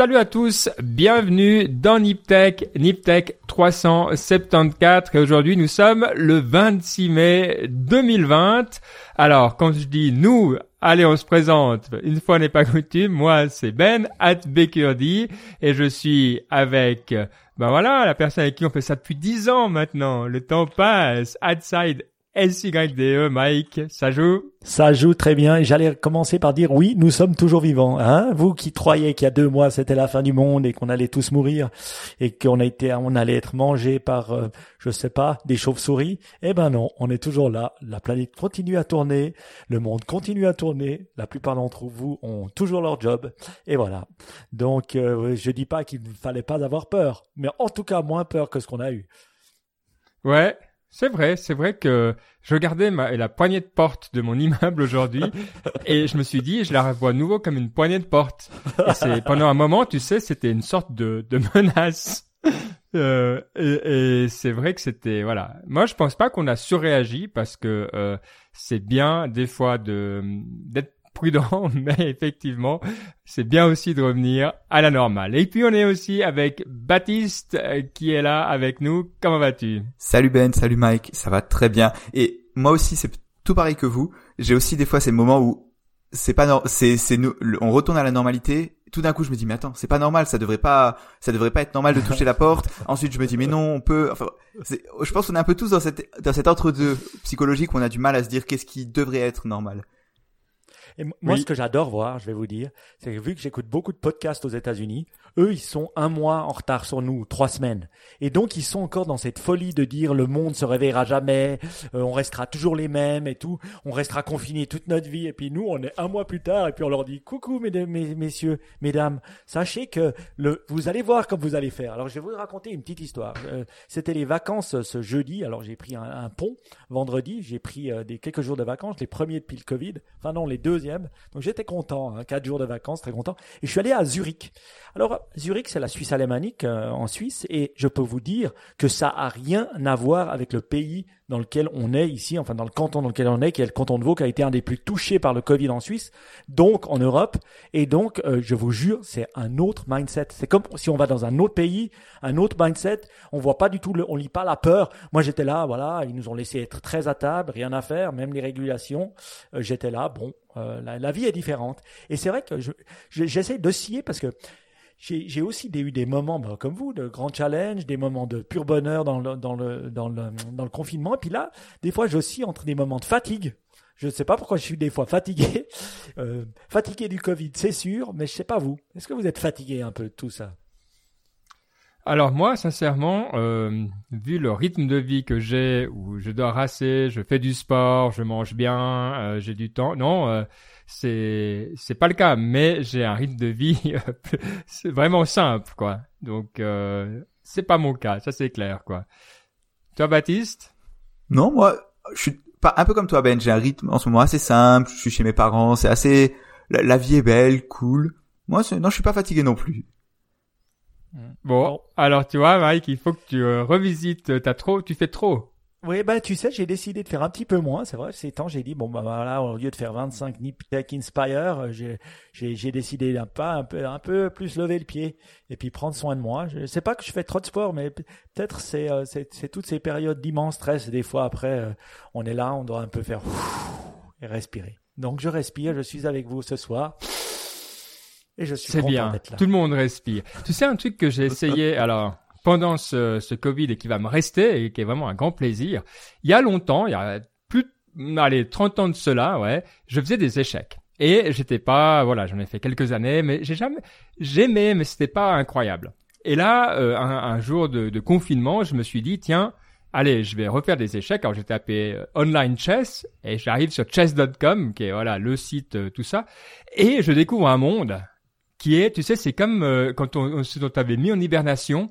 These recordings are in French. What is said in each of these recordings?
Salut à tous, bienvenue dans Niptech, Niptech 374 et aujourd'hui nous sommes le 26 mai 2020. Alors quand je dis nous, allez on se présente, une fois n'est pas coutume, moi c'est Ben at Bakerdy et je suis avec ben voilà, la personne avec qui on fait ça depuis 10 ans maintenant, le temps passe, outside SYDE, Mike, ça joue Ça joue très bien. J'allais commencer par dire oui, nous sommes toujours vivants. Hein Vous qui croyez qu'il y a deux mois c'était la fin du monde et qu'on allait tous mourir et qu'on été, on allait être mangé par, euh, je sais pas, des chauves-souris. Eh ben non, on est toujours là. La planète continue à tourner, le monde continue à tourner. La plupart d'entre vous ont toujours leur job. Et voilà. Donc euh, je dis pas qu'il ne fallait pas avoir peur, mais en tout cas moins peur que ce qu'on a eu. Ouais, c'est vrai, c'est vrai que je regardais ma, la poignée de porte de mon immeuble aujourd'hui et je me suis dit, je la revois nouveau comme une poignée de porte. Et c'est pendant un moment, tu sais, c'était une sorte de, de menace. Euh, et, et c'est vrai que c'était voilà. Moi, je pense pas qu'on a surréagi parce que euh, c'est bien des fois de d'être prudent, mais effectivement, c'est bien aussi de revenir à la normale. Et puis on est aussi avec Baptiste euh, qui est là avec nous. Comment vas-tu? Salut Ben, salut Mike, ça va très bien. Et moi aussi, c'est tout pareil que vous. J'ai aussi des fois ces moments où c'est pas c'est c'est nous on retourne à la normalité tout d'un coup je me dis mais attends c'est pas normal ça devrait pas ça devrait pas être normal de toucher la porte ensuite je me dis mais non on peut enfin je pense qu'on est un peu tous dans cette dans cet entre deux psychologique où on a du mal à se dire qu'est-ce qui devrait être normal et moi, ce que j'adore voir, je vais vous dire, c'est que vu que j'écoute beaucoup de podcasts aux États-Unis, eux, ils sont un mois en retard sur nous, trois semaines. Et donc, ils sont encore dans cette folie de dire le monde se réveillera jamais, euh, on restera toujours les mêmes et tout, on restera confinés toute notre vie. Et puis nous, on est un mois plus tard et puis on leur dit coucou, mesdames, messieurs, mesdames, sachez que le, vous allez voir comme vous allez faire. Alors, je vais vous raconter une petite histoire. Euh, c'était les vacances ce jeudi. Alors, j'ai pris un, pont vendredi. J'ai pris euh, des quelques jours de vacances, les premiers depuis le Covid. Enfin non, les deuxièmes donc j'étais content, hein, quatre jours de vacances, très content. Et je suis allé à Zurich. Alors Zurich, c'est la Suisse alémanique euh, en Suisse, et je peux vous dire que ça a rien à voir avec le pays dans lequel on est ici, enfin dans le canton dans lequel on est, qui est le canton de Vaud, qui a été un des plus touchés par le Covid en Suisse, donc en Europe. Et donc, euh, je vous jure, c'est un autre mindset. C'est comme si on va dans un autre pays, un autre mindset. On voit pas du tout, le, on lit pas la peur. Moi, j'étais là, voilà, ils nous ont laissé être très à table, rien à faire, même les régulations. Euh, j'étais là, bon, la, vie est différente. Et c'est vrai que j'essaie je, d'osciller parce que j'ai aussi eu des moments bah, comme vous, de grands challenges, des moments de pur bonheur dans le, confinement. Et puis là, des fois, j'oscille entre des moments de fatigue. Je ne sais pas pourquoi je suis des fois fatigué. Euh, fatigué du Covid, c'est sûr, mais je sais pas vous. Est-ce que vous êtes fatigué un peu de tout ça? Alors moi, sincèrement, euh, vu le rythme de vie que j'ai, où je dois rasser, je fais du sport, je mange bien, euh, j'ai du temps, non, c'est c'est pas le cas. Mais j'ai un rythme de vie c'est vraiment simple, quoi. Donc euh, c'est pas mon cas, ça c'est clair, quoi. Toi, Baptiste? Non, moi, je suis pas un peu comme toi, Ben. J'ai un rythme en ce moment assez simple. Je suis chez mes parents, c'est assez, la, la vie est belle, cool. Moi, non, je suis pas fatigué non plus. Bon, alors tu vois, Mike, il faut que tu euh, revisites. Euh, t'as trop, tu fais trop. Oui, bah tu sais, j'ai décidé de faire un petit peu moins. C'est vrai, ces temps, j'ai dit bon bah voilà, au lieu de faire 25 Nip Tech Inspire, euh, j'ai décidé d'un pas un peu un peu plus lever le pied et puis prendre soin de moi. Je sais pas que je fais trop de sport, mais peut-être c'est c'est toutes ces périodes d'immense stress. Des fois après, on est là, on doit un peu faire et respirer. Donc je respire. Je suis avec vous ce soir. Et je suis C'est bien. Tout le monde respire. tu sais un truc que j'ai essayé alors pendant ce, ce Covid et qui va me rester et qui est vraiment un grand plaisir. Il y a longtemps, il y a plus allez 30 ans de cela, ouais, je faisais des échecs. Et j'étais pas voilà, j'en ai fait quelques années mais j'ai jamais j'aimais mais c'était pas incroyable. Et là euh, un, un, jour de, de confinement, je me suis dit tiens, allez, je vais refaire des échecs. Alors j'ai tapé euh, online chess et j'arrive sur chess.com qui est voilà le site euh, tout ça et je découvre un monde qui est, tu sais, c'est comme euh, quand on, on, t'avait mis en hibernation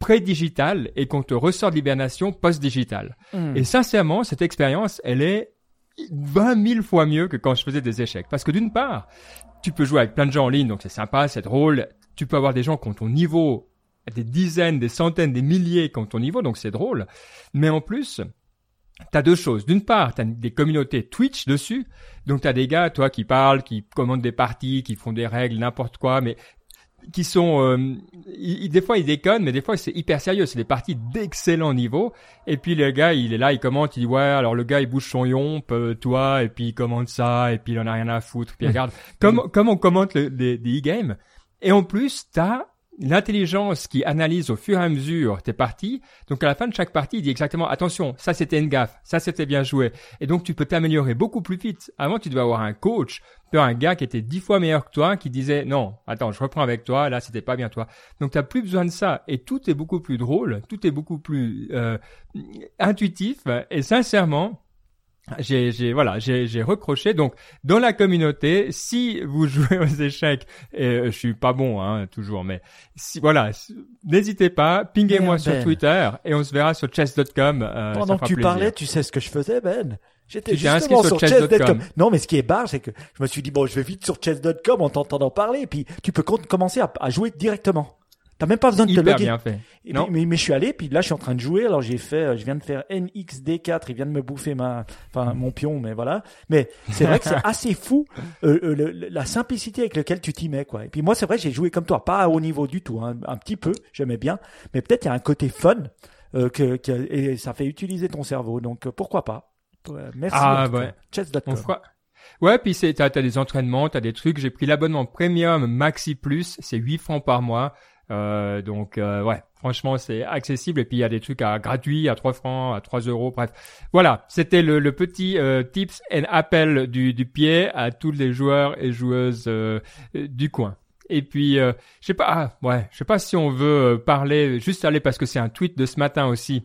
pré-digital et qu'on te ressort d'hibernation post-digital. Hmm. Et sincèrement, cette expérience, elle est 20 000 fois mieux que quand je faisais des échecs. Parce que d'une part, tu peux jouer avec plein de gens en ligne, donc c'est sympa, c'est drôle. Tu peux avoir des gens qui ont ton niveau, des dizaines, des centaines, des milliers qui ont ton niveau, donc c'est drôle. Mais en plus, T'as deux choses. D'une part, t'as des communautés Twitch dessus. Donc t'as des gars, toi, qui parlent, qui commandent des parties, qui font des règles, n'importe quoi, mais qui sont, euh, des fois ils déconnent, mais des fois c'est hyper sérieux. C'est des parties d'excellent niveau. Et puis le gars, il est là, il commente, il dit ouais, alors le gars il bouge son yomp, euh, toi, et puis il commente ça, et puis il en a rien à foutre. Puis regarde, comme comme on commente le, des, des e-games. Et en plus, t'as l'intelligence qui analyse au fur et à mesure tes parties. Donc à la fin de chaque partie, il dit exactement attention, ça c'était une gaffe, ça c'était bien joué. Et donc tu peux t'améliorer beaucoup plus vite. Avant, tu devais avoir un coach, un gars qui était dix fois meilleur que toi, qui disait non, attends, je reprends avec toi, là c'était pas bien toi. Donc t'as plus besoin de ça. Et tout est beaucoup plus drôle, tout est beaucoup plus euh, intuitif. Et sincèrement, j'ai, voilà, j'ai, j'ai recroché. Donc, dans la communauté, si vous jouez aux échecs, et euh, je suis pas bon, hein, toujours, mais si voilà, n'hésitez pas, pinguez-moi sur ben. Twitter et on se verra sur chess.com. Euh, Pendant que tu parlais, tu sais ce que je faisais, Ben. J'étais justement sur, sur chess.com. non, mais ce qui est barre, c'est que je me suis dit bon, je vais vite sur chess.com en t'entendant parler, et puis tu peux commencer à, à jouer directement. T'as même pas besoin de te loguer. bien fait. non. mais, mais, je suis allé, puis là, je suis en train de jouer. Alors, j'ai fait, euh, je viens de faire NXD4. Il vient de me bouffer ma, enfin, mon pion, mais voilà. Mais c'est vrai que c'est assez fou, euh, euh la simplicité avec laquelle tu t'y mets, quoi. Et puis moi, c'est vrai, j'ai joué comme toi, pas à haut niveau du tout, hein, un petit peu, j'aimais bien. Mais peut-être il y a un côté fun, euh, que, que, et ça fait utiliser ton cerveau. Donc, euh, pourquoi pas? Merci. Ah, ouais. Chess.com. Ouais, puis c'est, t'as, t'as des entraînements, t'as des trucs. J'ai pris l'abonnement premium Maxi Plus, c'est 8 francs par mois. Euh, donc euh, ouais, franchement c'est accessible et puis il y a des trucs à gratuits à 3 francs, à 3 euros, bref. Voilà, c'était le, le, petit euh, tips et appel du, du pied à tous les joueurs et joueuses euh, du coin. Et puis, je sais pas, ah, ouais, je sais pas si on veut parler, juste aller parce que c'est un tweet de ce matin aussi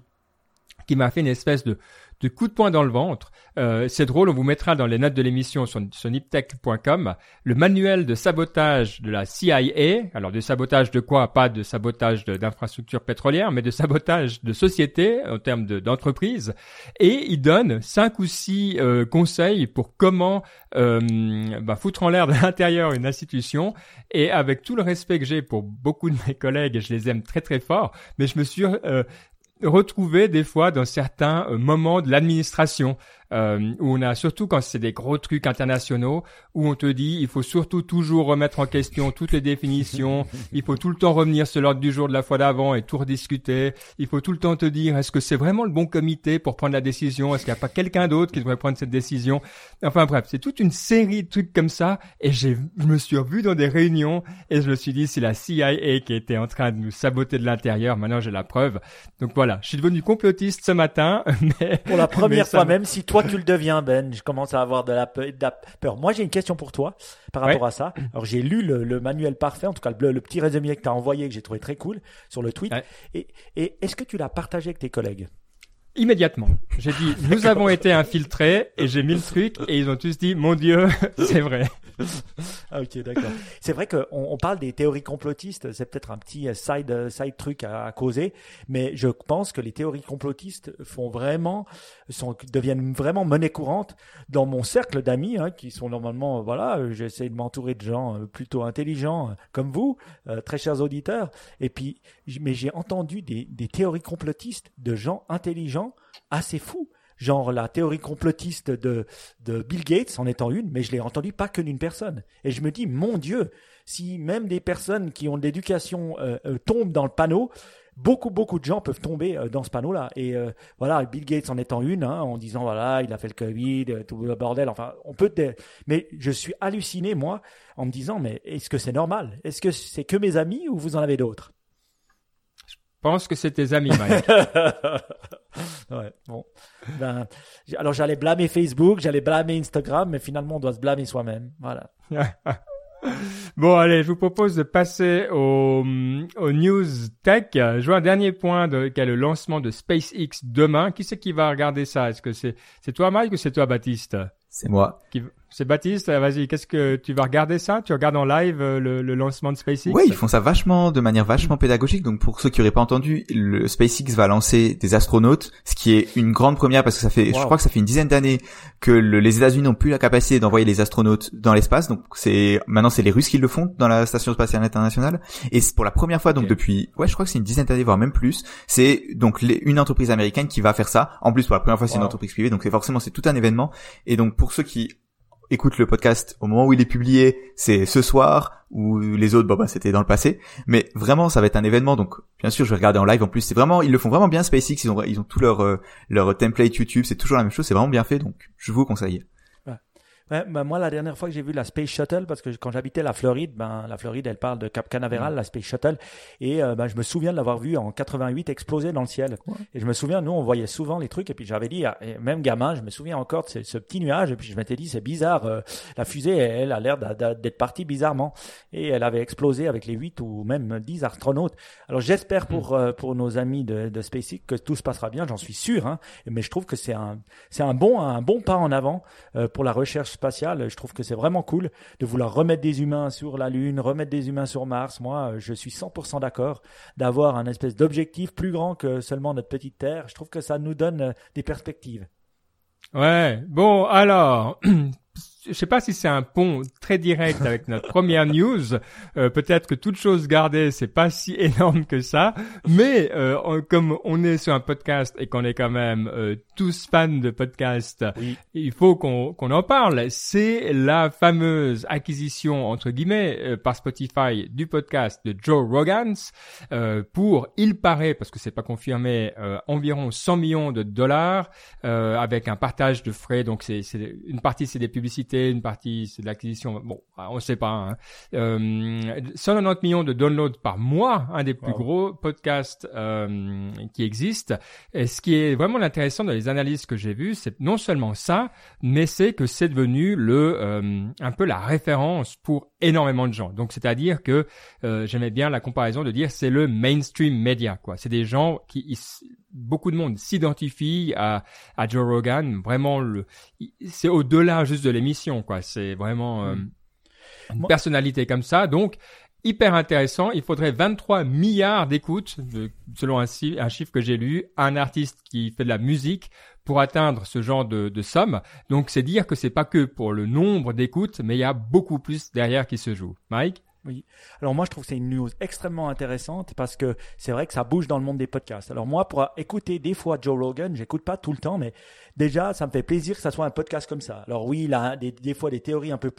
qui m'a fait une espèce de, de coup de poing dans le ventre. Euh, c'est drôle, on vous mettra dans les notes de l'émission sur, sur niptech.com le manuel de sabotage de la CIA. Alors de sabotage de quoi? Pas de sabotage d'infrastructures pétrolières, mais de sabotage de sociétés en termes d'entreprise. et il donne cinq ou six euh, conseils pour comment euh, bah, foutre en l'air de l'intérieur une institution. Et avec tout le respect que j'ai pour beaucoup de mes collègues, je les aime très très fort, mais je me suis retrouver des fois dans certains euh, moments de l'administration euh, où on a surtout quand c'est des gros trucs internationaux où on te dit il faut surtout toujours remettre en question toutes les définitions, il faut tout le temps revenir sur l'ordre du jour de la fois d'avant et tout rediscuter, il faut tout le temps te dire est-ce que c'est vraiment le bon comité pour prendre la décision, est-ce qu'il n'y a pas quelqu'un d'autre qui devrait prendre cette décision, enfin bref c'est toute une série de trucs comme ça. Et j'ai je me suis revu dans des réunions et je me suis dit c'est la CIA qui était en train de nous saboter de l'intérieur, maintenant j'ai la preuve, donc voilà je suis devenu complotiste ce matin, mais pour la première fois même si toi tu le deviens, Ben. Je commence à avoir de la peur. Moi, j'ai une question pour toi par rapport à ça. Alors, j'ai lu le, manuel parfait, en tout cas le, le petit résumé que tu as envoyé, que j'ai trouvé très cool sur le tweet. Et, et est-ce que tu l'as partagé avec tes collègues? Immédiatement. J'ai dit, nous avons été infiltrés et j'ai mis le truc et ils ont tous dit, mon Dieu, c'est vrai. Ah, ok, d'accord. C'est vrai qu'on on parle des théories complotistes, c'est peut-être un petit side, side truc à, causer, mais je pense que les théories complotistes font vraiment, deviennent vraiment monnaie courante dans mon cercle d'amis, hein, qui sont normalement, voilà, j'essaie de m'entourer de gens euh, plutôt intelligents euh, comme vous, euh, très chers auditeurs, et puis, mais j'ai entendu des, théories complotistes de gens intelligents assez fou. Genre la théorie complotiste de, de Bill Gates en étant une, mais je l'ai entendu pas que d'une personne. Et je me dis, mon Dieu, si même des personnes qui ont de l'éducation euh, euh, tombent dans le panneau, beaucoup beaucoup de gens peuvent tomber euh, dans ce panneau-là. Et voilà, Bill Gates en étant une, hein, en disant voilà, il a fait le Covid, tout le bordel. Enfin, on peut. Mais je suis halluciné moi en me disant mais est-ce que c'est normal? Est-ce que c'est que mes amis ou vous en avez d'autres? Je pense que c'est tes amis, Mike. ouais, bon. Ben, alors j'allais blâmer Facebook, j'allais blâmer Instagram, mais finalement on doit se blâmer soi-même. Voilà. bon, allez, je vous propose de passer au, au news tech. Je vois un dernier point de, qui est le lancement de SpaceX demain. Qui c'est qui va regarder ça? Est-ce que c'est c'est toi, Mike, ou c'est toi, Baptiste? C'est moi. Qui, c'est Baptiste, vas-y, qu'est-ce que tu vas regarder ça? Tu regardes en live euh, le, le, lancement de SpaceX? Oui, ils font ça vachement de manière vachement pédagogique. Donc pour ceux qui n'auraient pas entendu, le SpaceX va lancer des astronautes, ce qui est une grande première parce que ça fait, je crois que ça fait une dizaine d'années que les États-Unis n'ont plus la capacité d'envoyer les astronautes dans l'espace. Donc c'est maintenant c'est les Russes qui le font dans la station spatiale internationale. Et pour la première fois donc depuis, ouais, je crois que c'est une dizaine d'années voire même plus. C'est donc une entreprise américaine qui va faire ça. En plus pour la première fois c'est une entreprise privée, donc forcément c'est tout un événement. Et donc pour ceux qui écoute le podcast au moment où il est publié, c'est ce soir, ou les autres, bon bah c'était dans le passé. Mais vraiment, ça va être un événement, donc bien sûr, je vais regarder en live. En plus, c'est vraiment, ils le font vraiment bien. SpaceX, ils ont, ils ont tout leur euh, leur template YouTube, c'est toujours la même chose, c'est vraiment bien fait, donc je vous conseille. Ben, moi, la dernière fois que j'ai vu la Space Shuttle, parce que quand j'habitais la Floride, ben, la Floride, elle parle de Cap Canaveral, la Space Shuttle, et euh, ben, je me souviens de l'avoir vu en 88 exploser dans le ciel. Et je me souviens, nous, on voyait souvent les trucs, et puis j'avais dit, même gamin, je me souviens encore de ce, petit nuage, et puis je m'étais dit, c'est bizarre, euh, la fusée, elle a l'air d'être partie bizarrement, et elle avait explosé avec les 8 ou même 10 astronautes. Alors j'espère pour mm. euh, pour nos amis de, de SpaceX que tout se passera bien, j'en suis sûr, hein, mais je trouve que c'est un c'est un bon un bon pas en avant pour la recherche spatiale. Je trouve que c'est vraiment cool de vouloir remettre des humains sur la Lune, remettre des humains sur Mars. Moi, je suis 100% d'accord d'avoir un espèce d'objectif plus grand que seulement notre petite Terre. Je trouve que ça nous donne euh, des perspectives. Ouais. Bon, alors, je sais pas si c'est un pont très direct avec notre première news. Euh, Peut-être que toute chose gardée, c'est pas si énorme que ça. Mais euh, comme on est sur un podcast et qu'on est quand même euh, tous fans de podcast, il faut qu'on qu'on en parle. C'est la fameuse acquisition entre guillemets euh, par Spotify du podcast de Joe Rogans pour, il paraît, parce que c'est pas confirmé, environ 100 millions de dollars avec un partage de frais. Donc c'est une partie c'est des publicités une partie c'est de l'acquisition. Bon, on ne sait pas. Hein. Euh, 190 millions de downloads par mois, un des plus gros podcasts euh, qui existent. Et ce qui est vraiment intéressant dans les analyses que j'ai vues, c'est non seulement ça, mais c'est que c'est devenu le euh, un peu la référence pour énormément de gens. Donc c'est-à-dire que euh, j'aimais bien la comparaison de dire c'est le mainstream media quoi. C'est des gens qui beaucoup de monde s'identifie à, à Joe Rogan. Vraiment, le, c'est au-delà juste de l'émission, quoi. C'est vraiment euh, mm. une personnalité comme ça. Donc, hyper intéressant. Il faudrait 23 milliards d'écoutes, selon un, un, chiffre que j'ai lu, un artiste qui fait de la musique pour atteindre ce genre de, de somme. Donc, c'est dire que c'est pas que pour le nombre d'écoutes, mais il y a beaucoup plus derrière qui se joue. Mike? Oui. Alors moi, je trouve que c'est une news extrêmement intéressante parce que c'est vrai que ça bouge dans le monde des podcasts. Alors moi, pour écouter des fois Joe Rogan, j'écoute pas tout le temps, mais déjà, ça me fait plaisir que ça soit un podcast comme ça. Alors oui, il a des, des fois des théories un peu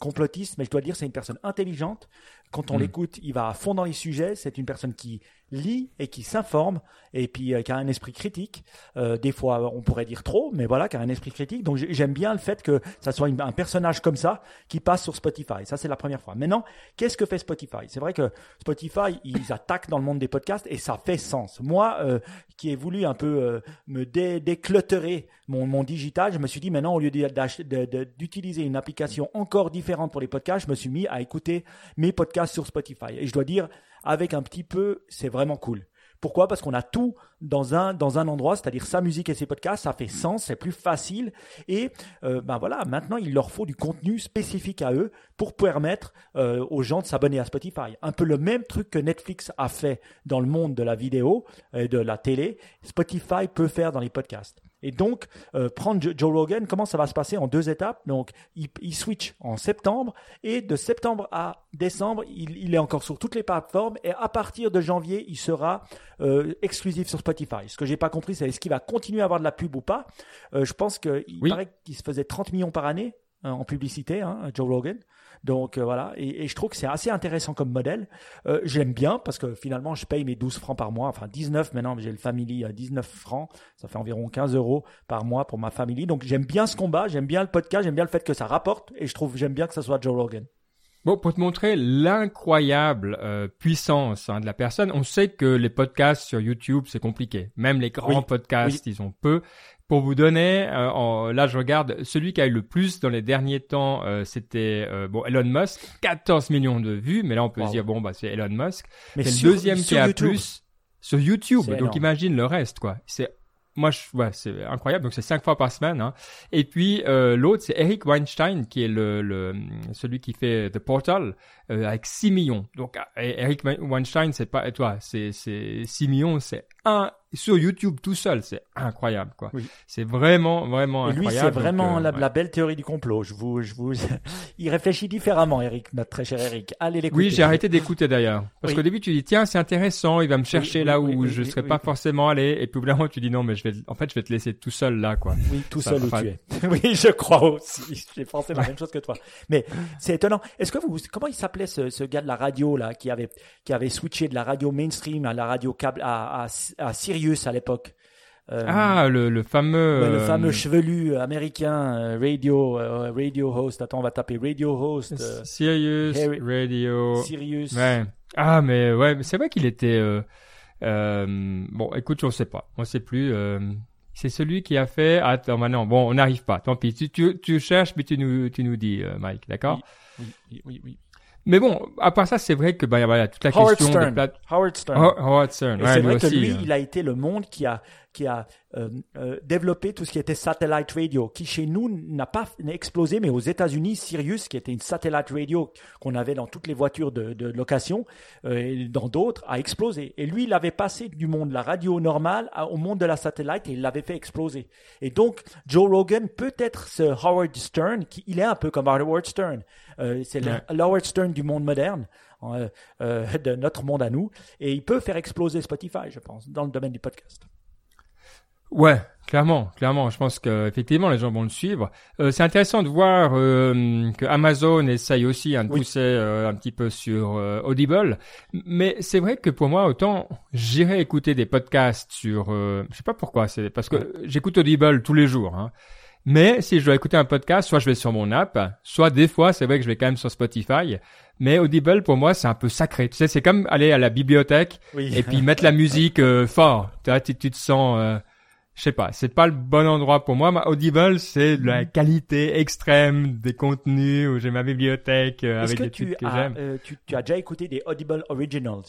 complotistes, mais je dois dire, c'est une personne intelligente. Quand on hmm. l'écoute, il va à fond dans les sujets. C'est une personne qui lit et qui s'informe et puis euh, qui a un esprit critique. Euh, des fois, on pourrait dire trop, mais voilà, qui a un esprit critique. Donc j'aime bien le fait que ça soit un personnage comme ça qui passe sur Spotify. Ça, c'est la première fois. Maintenant, qu'est-ce que fait Spotify? C'est vrai que Spotify, ils attaquent dans le monde des podcasts et ça fait sens. Moi, euh, qui ai voulu un peu euh, me dé déclutterer mon, mon digital, je me suis dit maintenant, au lieu d'utiliser une application encore différente pour les podcasts, je me suis mis à écouter mes podcasts sur Spotify. Et je dois dire, avec un petit peu, c'est vraiment cool. Pourquoi? Parce qu'on a tout dans un dans un endroit, c'est-à-dire sa musique et ses podcasts, ça fait sens, c'est plus facile et euh, ben voilà, maintenant il leur faut du contenu spécifique à eux pour permettre euh, aux gens de s'abonner à Spotify. Un peu le même truc que Netflix a fait dans le monde de la vidéo et de la télé, Spotify peut faire dans les podcasts. Et donc, euh, prendre Joe Rogan, comment ça va se passer en deux étapes? Donc, il, il, switch en septembre et de septembre à décembre, il, il, est encore sur toutes les plateformes et à partir de janvier, il sera euh, exclusif sur Spotify. Ce que j'ai pas compris, c'est est-ce qu'il va continuer à avoir de la pub ou pas? Euh, Je pense qu'il paraît qu'il se faisait 30 millions par année hein, en publicité, hein, Joe Rogan. Donc euh, voilà, et, et, je trouve que c'est assez intéressant comme modèle. Euh, J'aime bien parce que finalement, je paye mes 12 francs par mois, enfin 19 maintenant, j'ai le family à 19 francs, ça fait environ 15 euros par mois pour ma famille. Donc j'aime bien ce combat, j'aime bien le podcast, j'aime bien le fait que ça rapporte, et je trouve j'aime bien que ça soit Joe Rogan. Bon, pour te montrer l'incroyable euh, puissance hein, de la personne, on sait que les podcasts sur YouTube, c'est compliqué. Même les grands podcasts, ils ont peu. Pour vous donner, euh, là je regarde, celui qui a eu le plus dans les derniers temps, euh, c'était euh, bon Elon Musk, 14 millions de vues, mais là on peut se dire bon bah c'est Elon Musk. Mais le deuxième qui a plus sur YouTube, donc imagine le reste quoi. C'est moi c'est incroyable donc c'est cinq fois par semaine hein. et puis euh, l'autre c'est Eric Weinstein qui est le, celui qui fait The Portal euh, avec 6 millions donc Eric Weinstein c'est pas toi c'est c'est 6 millions c'est un sur YouTube tout seul, c'est incroyable quoi. Oui. C'est vraiment vraiment Et lui, incroyable. c'est vraiment donc, euh, la, ouais. la belle théorie du complot. Je vous, je vous, il réfléchit différemment, Eric, notre très cher Eric. Allez l'écouter. Oui, j'ai arrêté d'écouter d'ailleurs. Parce Oui. qu'au début, tu dis, tiens, c'est intéressant, il va me chercher oui, là où je oui, serais pas forcément allé. Et puis, au bout d'un moment, tu dis, non, mais je vais, en fait, je vais te laisser tout seul là, quoi. Oui, tout Ça seul où tu es. oui, je crois aussi. J'ai pensé la même chose que toi. Mais c'est étonnant. Est-ce que vous, comment il s'appelait ce, ce gars de la radio là, qui avait, qui avait switché de la radio mainstream à la radio câble, à, à, à Sirius à l'époque? Euh, Ah, le, le fameux. ouais, le euh, fameux chevelu américain, euh, radio, euh, radio host. Attends, on va taper radio host, euh, Sirius Harry- Radio. Sirius. Ouais. Ah, mais ouais, c'est vrai qu'il était. euh, euh, bon, écoute, on sait pas, on sait plus. euh, c'est celui qui a fait. Attends, maintenant, bon, on n'arrive pas. Tant pis. Tu, tu, tu cherches, mais tu nous, tu nous dis, euh, Mike, d'accord? Oui, oui, oui, oui. Mais bon, à part ça, c'est vrai que ben voilà, toute la Howard question Stern. plate- Howard Stern. Ho- Howard Stern, ouais, c'est vrai que aussi. lui, euh. il a été le monde qui a, qui a euh, euh, développé tout ce qui était satellite radio, qui chez nous n'a pas explosé, mais aux États-Unis, Sirius, qui était une satellite radio qu'on avait dans toutes les voitures de, de location euh, et dans d'autres, a explosé. Et lui, il avait passé du monde de la radio normale à- au monde de la satellite et il l'avait fait exploser. Et donc, Joe Rogan peut être ce Howard Stern, qui il est un peu comme Howard Stern. C'est le- Ouais. l'Howard Stern du monde moderne. euh, euh, de notre monde à nous et il peut faire exploser Spotify, je pense, dans le domaine du podcast. Ouais, clairement, clairement. Je pense que effectivement les gens vont le suivre. Euh, c'est intéressant de voir euh, que Amazon essaye aussi hein, de Oui. pousser euh, un petit peu sur euh, Audible. Mais c'est vrai que pour moi, autant j'irai écouter des podcasts sur, euh, je sais pas pourquoi, c'est parce que j'écoute Audible tous les jours. Hein. Mais si je dois écouter un podcast, soit je vais sur mon app, soit des fois, c'est vrai que je vais quand même sur Spotify. Mais Audible, pour moi, c'est un peu sacré. Tu sais, c'est comme aller à la bibliothèque Oui. et puis mettre la musique euh, fort. Tu vois, tu, tu te sens, euh, je sais pas, c'est pas le bon endroit pour moi. Ma Audible, c'est de Mm. la qualité extrême des contenus où j'ai ma bibliothèque euh, avec que des tu trucs que as, j'aime. euh, tu, tu as déjà écouté des Audible Originals?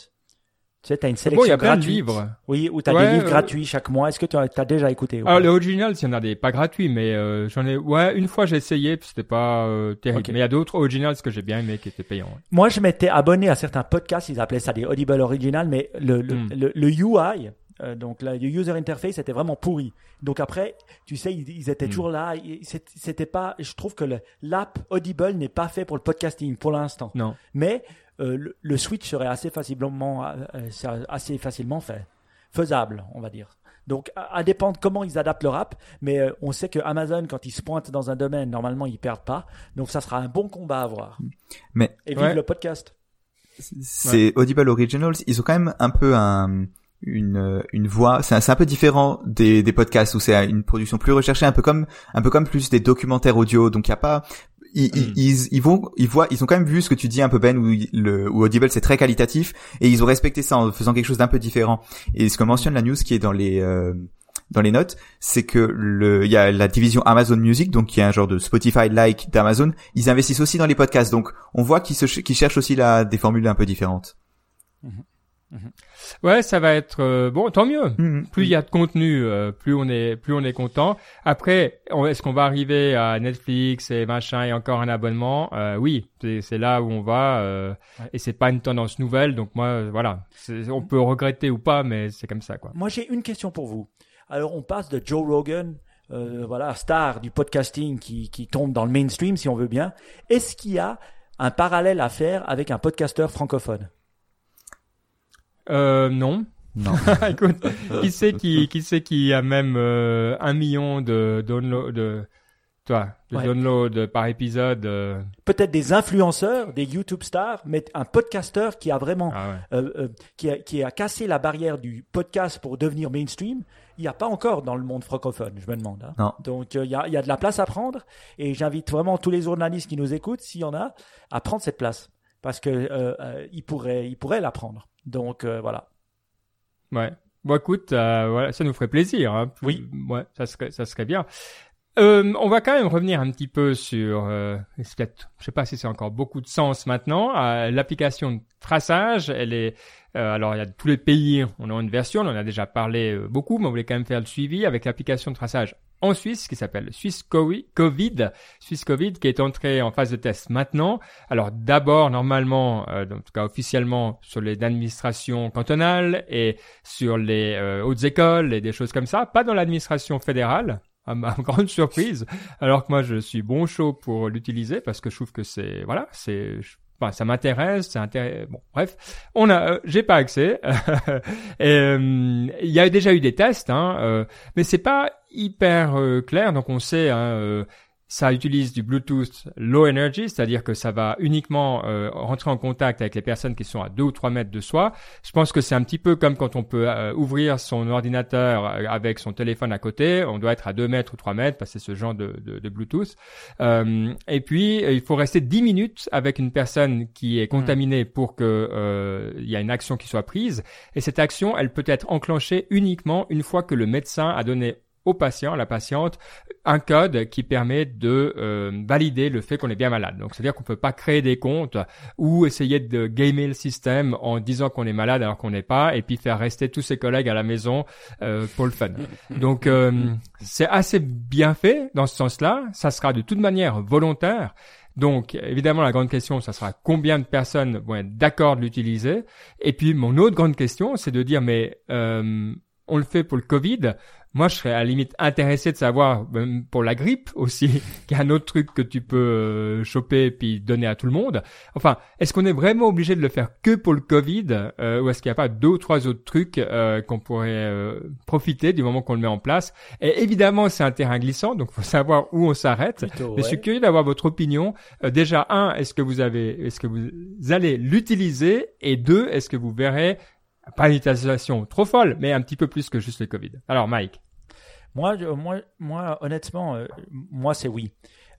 Tu sais, tu as une Bon, sélection il y a plein de gratuite. livres. Oui, ou tu as Ouais, des livres euh, gratuits chaque mois. Est-ce que tu as, t'as déjà écouté ou Alors pas? les originals, il y en a des pas gratuits, mais euh, j'en ai, ouais, une fois j'ai essayé, puis c'était pas euh, terrible. Mais il y a d'autres originals que j'ai bien aimé qui étaient payants. ouais. Moi, je m'étais abonné à certains podcasts, ils appelaient ça des Audible Original, mais le, le, Hmm. le, le UI, euh, donc la- le user interface, était vraiment pourri. Donc après, tu sais, ils, ils étaient Hmm. toujours là. C'était pas. Je trouve que l'app Audible n'est pas fait pour le podcasting pour l'instant. Non. Mais euh, le, le switch serait assez facilement, euh, assez facilement fait, faisable, on va dire. Donc, à, à dépendre comment ils adaptent leur app, mais euh, on sait que Amazon, quand ils se pointent dans un domaine, normalement, ils perdent pas. Donc, ça sera un bon combat à avoir. Mais- et vive Ouais. le podcast. c'est Audible Originals, ils ont quand même un peu un, une, euh, une voix, c'est un, c'est un peu différent des, des podcasts où c'est une production plus recherchée, un peu comme, un peu comme plus des documentaires audio. Donc il y a pas, ils, ils- Mm. ils, ils vont, ils voient, ils ont quand même vu ce que tu dis un peu Ben, où, le, où Audible c'est très qualitatif et ils ont respecté ça en faisant quelque chose d'un peu différent. Et ce que mentionne la news qui est dans les, euh, dans les notes, c'est que le, il y a la division Amazon Music, donc qui est un genre de Spotify-like d'Amazon. Ils investissent aussi dans les podcasts, donc on voit qu'ils qu'ils cherchent aussi là des formules un peu différentes. Ouais, ça va être euh, bon, tant mieux. Mhm. Plus il y a de contenu, euh, plus on est, plus on est content. Après, est-ce qu'on va arriver à Netflix et machin et encore un abonnement? Euh, Oui, c'est là où on va. Ouais. Et c'est pas une tendance nouvelle, donc moi, voilà. On peut regretter ou pas, mais c'est comme ça, quoi. Moi, j'ai une question pour vous. Alors, on passe de Joe Rogan, voilà, star du podcasting qui, qui tombe dans le mainstream, si on veut bien. Est-ce qu'il y a un parallèle à faire avec un podcasteur francophone? Euh, non. Non. Écoute, qui sait qui, qui sait qui a même euh, un million de downloads, de, toi, de Ouais. downloads par épisode. euh, Peut-être des influenceurs, des YouTube stars, mais un podcasteur qui a vraiment ah ouais. euh, euh, qui, a, qui a cassé la barrière du podcast pour devenir mainstream, il n'y a pas encore dans le monde francophone, je me demande. hein. Non. Donc euh, il y, a, il y a de la place à prendre et j'invite vraiment tous les journalistes qui nous écoutent, s'il y en a, à prendre cette place parce que euh, euh, ils pourraient, ils pourraient la prendre. Donc euh, voilà. Ouais. Bon, écoute, voilà, ça nous ferait plaisir. Hein. Oui. Ouais, ça serait, ça serait bien. On va quand même revenir un petit peu sur, peut-être, je sais pas si c'est encore beaucoup de sens maintenant, l'application de traçage. Elle est, alors il y a tous les pays, on a une version, on en a déjà parlé beaucoup, mais on voulait quand même faire le suivi avec l'application de traçage en Suisse qui s'appelle Suisse Covid, Suisse Covid qui est entré en phase de test maintenant. Alors d'abord normalement, euh, en tout cas officiellement sur les administrations cantonales et sur les euh, hautes écoles et des choses comme ça, pas dans l'administration fédérale à ma grande surprise, alors que moi je suis bon chaud pour l'utiliser parce que je trouve que c'est voilà, c'est ça m'intéresse, c'est intéressant. Bon, bref, on a, euh, j'ai pas accès. Euh, il y a déjà eu des tests, hein, euh, mais c'est pas hyper clair. Donc on sait, hein, ça utilise du Bluetooth low energy, c'est-à-dire que ça va uniquement euh, rentrer en contact avec les personnes qui sont à 2 ou 3 mètres de soi. Je pense que c'est un petit peu comme quand on peut euh, ouvrir son ordinateur euh, avec son téléphone à côté. On doit être à 2 mètres ou 3 mètres parce que c'est ce genre de, de, de Bluetooth. et puis, il faut rester 10 minutes avec une personne qui est contaminée pour que il y a une action qui soit prise. Et cette action, elle peut être enclenchée uniquement une fois que le médecin a donné au patient, la patiente, un code qui permet de euh, valider le fait qu'on est bien malade. Donc, c'est-à-dire qu'on peut pas créer des comptes ou essayer de gamer le système en disant qu'on est malade alors qu'on n'est pas, et puis faire rester tous ses collègues à la maison euh, pour le fun. Donc, euh, c'est assez bien fait dans ce sens-là. Ça sera de toute manière volontaire. Donc, évidemment, la grande question, ça sera combien de personnes vont être d'accord de l'utiliser. Et puis, mon autre grande question, c'est de dire, mais on le fait pour le Covid. Moi, je serais à la limite intéressé de savoir même pour la grippe aussi, qu'il y a un autre truc que tu peux euh, choper puis donner à tout le monde. Enfin, est-ce qu'on est vraiment obligé de le faire que pour le Covid euh, ou est-ce qu'il n'y a pas deux ou trois autres trucs euh, qu'on pourrait profiter du moment qu'on le met en place? Et évidemment, c'est un terrain glissant, donc faut savoir où on s'arrête. Mais je suis curieux d'avoir votre opinion. déjà, un, est-ce que vous avez, est-ce que vous allez l'utiliser? Et deux, est-ce que vous verrez pas une utilisation trop folle, mais un petit peu plus que juste le Covid. Alors, Mike. Moi, moi, moi, honnêtement, euh, moi, c'est oui.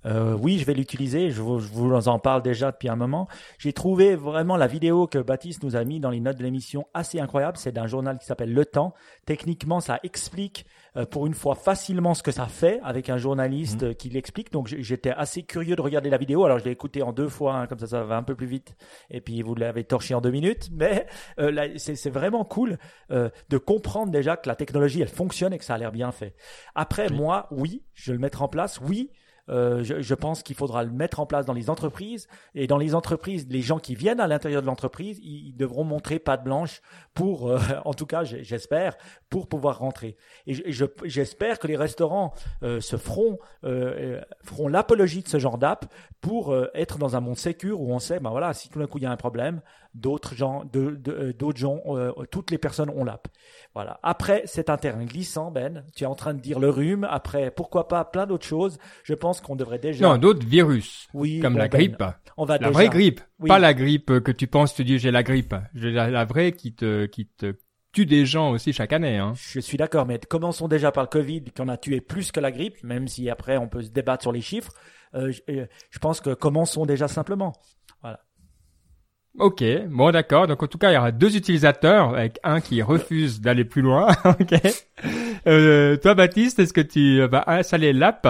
Euh, oui, je vais l'utiliser. Je vous, je vous, en parle déjà depuis un moment. J'ai trouvé vraiment la vidéo que Baptiste nous a mis dans les notes de l'émission assez incroyable. C'est d'un journal qui s'appelle Le Temps. Techniquement, ça explique pour une fois facilement ce que ça fait avec un journaliste mmh. qui l'explique. Donc j'étais assez curieux de regarder la vidéo. Alors je l'ai écouté en deux fois, hein, comme ça ça va un peu plus vite. Et puis vous l'avez torché en deux minutes. Mais euh, c'est vraiment cool euh, de comprendre déjà que la technologie elle fonctionne et que ça a l'air bien fait. Après moi, oui, je vais le mettre en place. Oui, euh, je, pense qu'il faudra le mettre en place dans les entreprises. Et dans les entreprises, les gens qui viennent à l'intérieur de l'entreprise, ils, devront montrer patte blanche pour, euh, en tout cas, j'espère, pour pouvoir rentrer. Et j'espère que les restaurants euh, se feront, feront l'apologie de ce genre d'app pour être dans un monde sécur où on sait, ben voilà, si tout d'un coup il y a un problème, d'autres gens, d'autres gens, toutes les personnes ont l'app. Voilà. Après, c'est un terrain glissant, Ben. Tu es en train de dire le rhume. Après, pourquoi pas plein d'autres choses. Je pense qu'on devrait déjà. Non, d'autres virus. Oui. Comme la ben, grippe. on va la vraie grippe. Pas la grippe que tu penses, tu dis j'ai la grippe. J'ai la, vraie qui te, qui te tue des gens aussi chaque année. Hein. Je suis d'accord, mais commençons déjà par le Covid, qu'on a tué plus que la grippe, même si après on peut se débattre sur les chiffres. Euh, je, euh, je pense que commençons déjà simplement. Ok, bon d'accord. Donc en tout cas, il y aura deux utilisateurs avec un qui refuse d'aller plus loin. ok. Euh, toi, Baptiste, est-ce que tu vas installer l'app?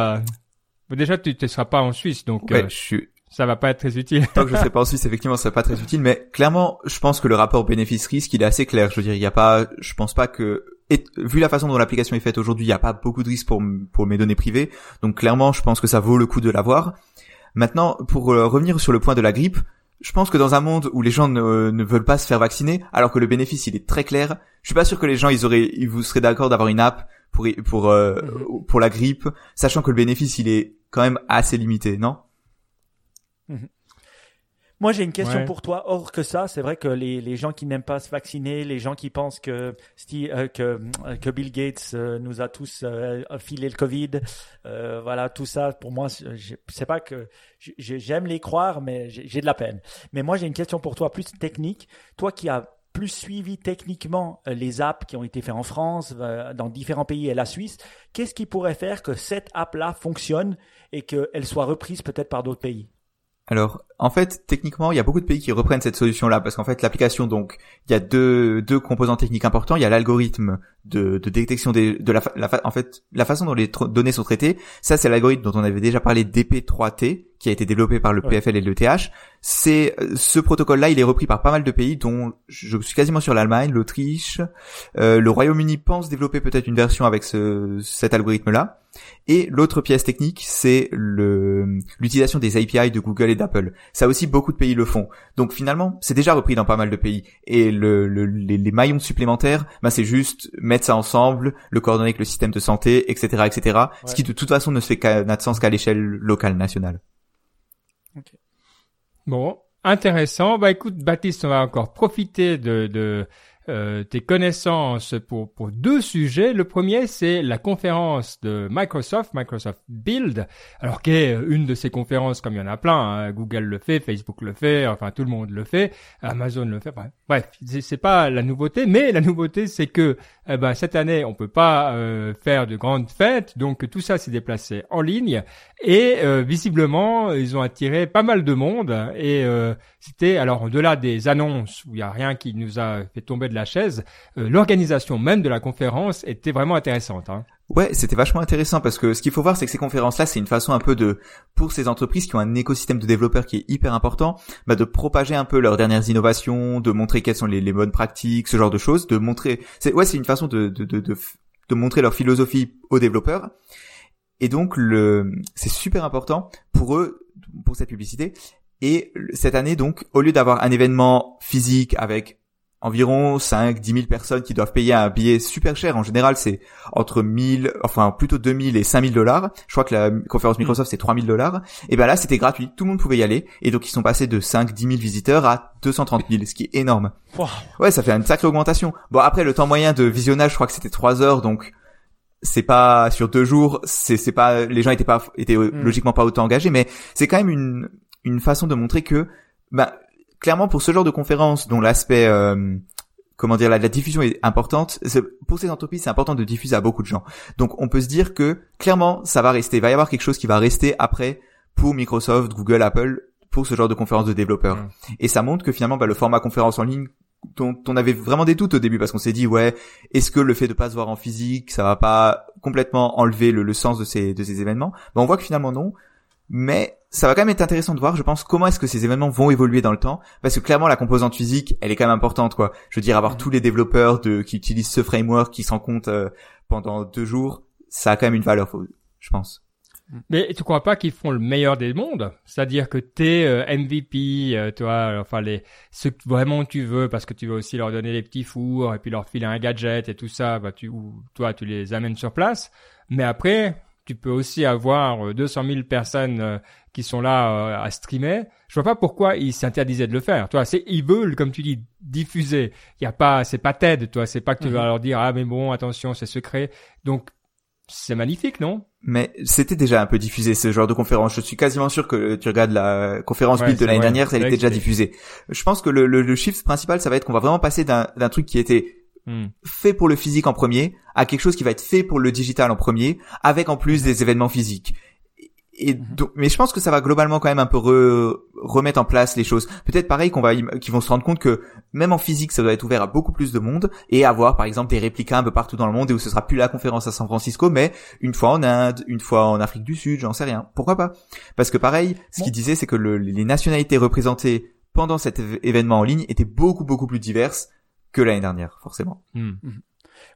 Déjà, tu ne seras pas en Suisse, donc ouais, euh, je suis... ça va pas être très utile. Tant que je serai pas en Suisse, effectivement, ça va pas être très utile. Mais clairement, je pense que le rapport bénéfice-risque, il est assez clair. Je veux dire, il y a pas, je pense pas que et, vu la façon dont l'application est faite aujourd'hui, il n'y a pas beaucoup de risques pour, pour mes données privées. Donc clairement, je pense que ça vaut le coup de l'avoir. Maintenant, pour euh, revenir sur le point de la grippe, je pense que dans un monde où les gens ne, ne, veulent pas se faire vacciner, alors que le bénéfice il est très clair, je suis pas sûr que les gens ils auraient, ils vous seraient d'accord d'avoir une app pour pour euh, mhm. pour la grippe, sachant que le bénéfice il est quand même assez limité, non? Mhm. Moi, j'ai une question pour toi. Or que ça, c'est vrai que les, les gens qui n'aiment pas se vacciner, les gens qui pensent que Steve, euh, que, euh, que Bill Gates euh, nous a tous filé le Covid, voilà, tout ça, pour moi, je sais pas que j'aime les croire, mais j'ai de la peine. Mais moi, j'ai une question pour toi, plus technique. Toi qui as plus suivi techniquement les apps qui ont été faites en France, dans différents pays et la Suisse, qu'est-ce qui pourrait faire que cette app-là fonctionne et qu'elle soit reprise peut-être par d'autres pays? Alors, en fait, techniquement, il y a beaucoup de pays qui reprennent cette solution-là parce qu'en fait, l'application, donc, il y a deux, deux composants techniques importants. Il y a l'algorithme de, de détection des, de la, la, en fait, la façon dont les données sont traitées, ça c'est l'algorithme dont on avait déjà parlé DP3T, qui a été développé par le PFL et le TH. C'est euh, ce protocole-là, il est repris par pas mal de pays, dont je suis quasiment sur l'Allemagne, l'Autriche, euh, le Royaume-Uni pense développer peut-être une version avec ce, cet algorithme-là. Et l'autre pièce technique, c'est le l'utilisation des API de Google et d'Apple. Ça aussi, beaucoup de pays le font. Donc finalement, c'est déjà repris dans pas mal de pays. Et le, les, maillons supplémentaires, bah, c'est juste mettre ça ensemble, le coordonner avec le système de santé, etc., etc. Ce qui de toute façon ne se fait n'a de sens qu'à l'échelle locale, nationale. Bon, intéressant. Bah écoute, Baptiste, on va encore profiter de, de euh, tes connaissances pour, pour deux sujets. Le premier, c'est la conférence de Microsoft, Microsoft Build, alors qui est une de ces conférences comme il y en a plein. Hein. Google le fait, Facebook le fait, enfin tout le monde le fait, Amazon le fait. Bref, bref c'est pas la nouveauté, mais la nouveauté, c'est que eh ben, cette année, on peut pas euh, faire de grandes fêtes, donc tout ça s'est déplacé en ligne et euh, visiblement, ils ont attiré pas mal de monde et euh, c'était alors au-delà des annonces où il y a rien qui nous a fait tomber de la chaise, euh, l'organisation même de la conférence était vraiment intéressante. Hein. Ouais, c'était vachement intéressant parce que ce qu'il faut voir, c'est que ces conférences-là, c'est une façon un peu de, pour ces entreprises qui ont un écosystème de développeurs qui est hyper important, bah de propager un peu leurs dernières innovations, de montrer quelles sont les, les bonnes pratiques, ce genre de choses, de montrer, c'est ouais, c'est une façon de, de, de, de, de montrer leur philosophie aux développeurs. Et donc le, c'est super important pour eux, pour cette publicité. Et cette année, donc, au lieu d'avoir un événement physique avec environ 5 10 000 personnes qui doivent payer un billet super cher. En général, c'est entre 1000, enfin plutôt 2000 et 5000 dollars. Je crois que la conférence Microsoft c'est 3000 dollars. Et ben là, c'était gratuit. Tout le monde pouvait y aller. Et donc ils sont passés de 5 10 000 visiteurs à 230 000, ce qui est énorme. Ouais, ça fait une sacrée augmentation. Bon après, le temps moyen de visionnage, je crois que c'était 3 heures, donc c'est pas sur deux jours, c'est c'est pas les gens étaient pas étaient mm. logiquement pas autant engagés, mais c'est quand même une une façon de montrer que bah clairement pour ce genre de conférence dont l'aspect euh, comment dire la, la, diffusion est importante pour ces entreprises c'est important de diffuser à beaucoup de gens. Donc on peut se dire que clairement ça va rester. Il va y avoir quelque chose qui va rester après pour Microsoft Google Apple pour ce genre de conférence de développeurs. Mmh. et ça montre que finalement bah, le format conférence en ligne dont on avait vraiment des doutes au début parce qu'on s'est dit ouais est-ce que le fait de pas se voir en physique ça va pas complètement enlever le, le sens de ces de ces événements? Bah, on voit que finalement non mais ça va quand même être intéressant de voir, je pense, comment est-ce que ces événements vont évoluer dans le temps, parce que clairement la composante physique, elle est quand même importante, quoi. Je veux dire, avoir tous les développeurs de qui utilisent ce framework, qui s'en comptent euh, pendant deux jours, ça a quand même une valeur, je pense. Mais tu crois pas qu'ils font le meilleur des mondes? C'est-à-dire que t'es euh, MVP, euh, toi, enfin les ceux que vraiment tu veux, parce que tu veux aussi leur donner les petits fours et puis leur filer un gadget et tout ça, bah tu, ou toi tu les amènes sur place. Mais après, tu peux aussi avoir 200 euh, 000 personnes euh, qui sont là euh, à streamer. Je vois pas pourquoi ils s'interdisaient de le faire. Toi, c'est ils veulent, comme tu dis, diffuser. Il y a pas, c'est pas TED, toi. C'est pas que tu vas mhm. leur dire ah mais bon, attention, c'est secret. Donc c'est magnifique, non? Mais c'était déjà un peu diffusé ce genre de conférence. Je suis quasiment sûr que tu regardes la conférence build de l'année dernière, elle était déjà diffusée. Je pense que le, le, le shift principal, ça va être qu'on va vraiment passer d'un truc qui était Hmm. fait pour le physique en premier à quelque chose qui va être fait pour le digital en premier avec en plus des événements physiques et hmm. donc, mais je pense que ça va globalement quand même un peu remettre en place les choses. Peut-être pareil qu'on va, qu'ils vont se rendre compte que même en physique, ça doit être ouvert à beaucoup plus de monde et avoir par exemple des réplicas un peu partout dans le monde et où ce sera plus la conférence à San Francisco, mais une fois en Inde, une fois en Afrique du Sud, j'en sais rien. Pourquoi pas? Parce que pareil, ce qu'il disait, c'est que les nationalités représentées pendant cet événement en ligne étaient beaucoup beaucoup plus diverses que l'année dernière, forcément. Hmm. Mhm.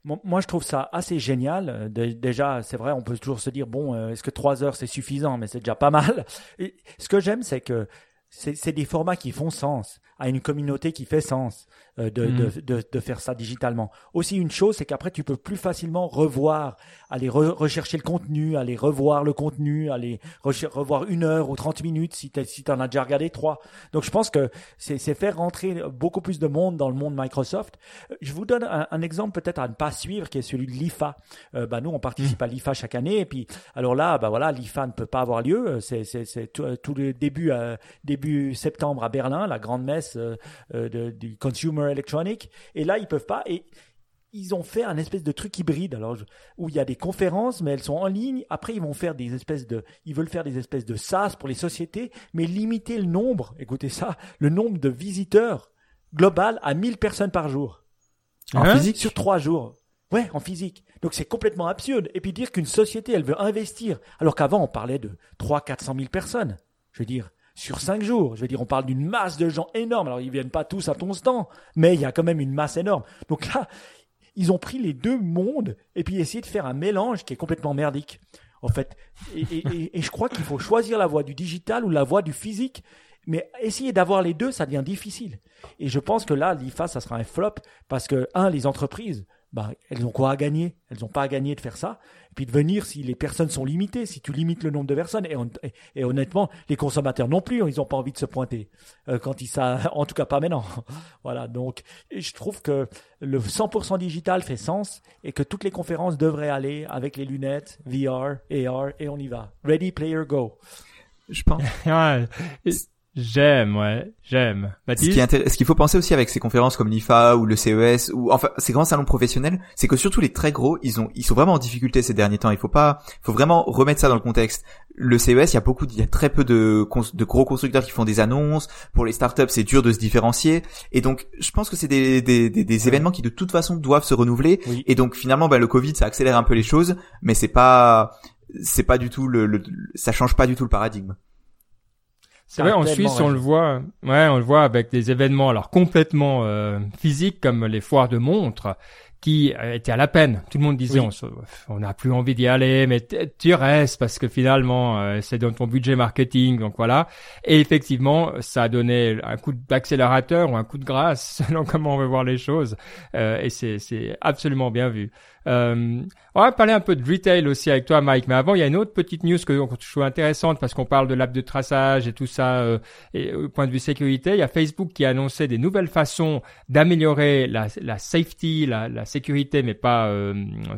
Moi, je trouve ça assez génial. Euh, déjà, c'est vrai, on peut toujours se dire, bon, euh, est-ce que trois heures, c'est suffisant? Mais c'est déjà pas mal. Et ce que j'aime, c'est que c'est des formats qui font sens à une communauté qui fait sens euh, de, de, mm. de, de, faire ça digitalement. Aussi une chose, c'est qu'après tu peux plus facilement revoir, aller rechercher le contenu, aller revoir le contenu, aller revoir une heure ou 30 minutes si tu si en as déjà regardé trois. Donc je pense que c'est faire rentrer beaucoup plus de monde dans le monde Microsoft. Je vous donne un, un exemple peut-être à ne pas suivre qui est celui de l'IFA. Euh, bah nous on participe mm. à l'IFA chaque année et puis alors là bah voilà l'IFA ne peut pas avoir lieu. C'est tout, tout, le début euh, début septembre à Berlin, la grande messe euh, euh, du consumer electronic. Et là, ils peuvent pas. Et ils ont fait un espèce de truc hybride, alors où il y a des conférences, mais elles sont en ligne. Après, ils vont faire des espèces de, ils veulent faire des espèces de SaaS pour les sociétés, mais limiter le nombre. Écoutez ça, le nombre de visiteurs global à 1000 personnes par jour. En physique sur trois jours. Ouais, en physique. Donc c'est complètement absurde. Et puis dire qu'une société, elle veut investir, alors qu'avant on parlait de 3 400 000 personnes. Je veux dire, sur 5 jours. Je veux dire, on parle d'une masse de gens énorme. Alors ils viennent pas tous à ton stand, mais il y a quand même une masse énorme. Donc là, ils ont pris les deux mondes et puis essayé de faire un mélange qui est complètement merdique. En fait, et, et je crois qu'il faut choisir la voie du digital ou la voie du physique. Mais essayer d'avoir les deux, ça devient difficile. Et je pense que là, l'IFA, ça sera un flop parce que, un, les entreprises, bah, elles ont quoi à gagner? Elles n'ont pas à gagner de faire ça. Et puis de venir si les personnes sont limitées, si tu limites le nombre de personnes. Et, et, honnêtement, les consommateurs non plus, ils n'ont pas envie de se pointer euh, quand ils ça, en tout cas pas maintenant. voilà. Donc, je trouve que le 100% digital fait sens et que toutes les conférences devraient aller avec les lunettes VR, AR et on y va. Ready, player, go. Je pense. J'aime, ouais, j'aime. Ce qui ce qu'il faut penser aussi avec ces conférences comme l'IFA ou le CES ou enfin ces grands salons professionnels, c'est que surtout les très gros, ils ont, ils sont vraiment en difficulté ces derniers temps. Il faut pas, faut vraiment remettre ça dans le contexte. Le CES, il y a beaucoup, il y a très peu de, de gros constructeurs qui font des annonces. Pour les startups, c'est dur de se différencier. Et donc, je pense que c'est des, des, des, événements qui de toute façon doivent se renouveler. Et donc, finalement, bah, le Covid, ça accélère un peu les choses, mais c'est pas, c'est pas du tout le, le, ça change pas du tout le paradigme. C'est vrai, en Suisse, on le voit, ouais, on le voit avec des événements alors complètement euh, physiques comme les foires de montres qui euh, étaient à la peine. Tout le monde disait on n'a plus envie d'y aller, mais tu restes parce que finalement euh, c'est dans ton budget marketing, donc voilà. Et effectivement, ça a donné un coup d'accélérateur ou un coup de grâce selon comment on veut voir les choses, et c'est absolument bien vu. Euh, on va parler un peu de retail aussi avec toi, Mike. Mais avant, il y a une autre petite news que je trouve intéressante parce qu'on parle de l'app de traçage et tout ça. Euh, au point de vue sécurité, il y a Facebook qui a annoncé des nouvelles façons d'améliorer la, la, safety, la, la, sécurité, mais pas euh,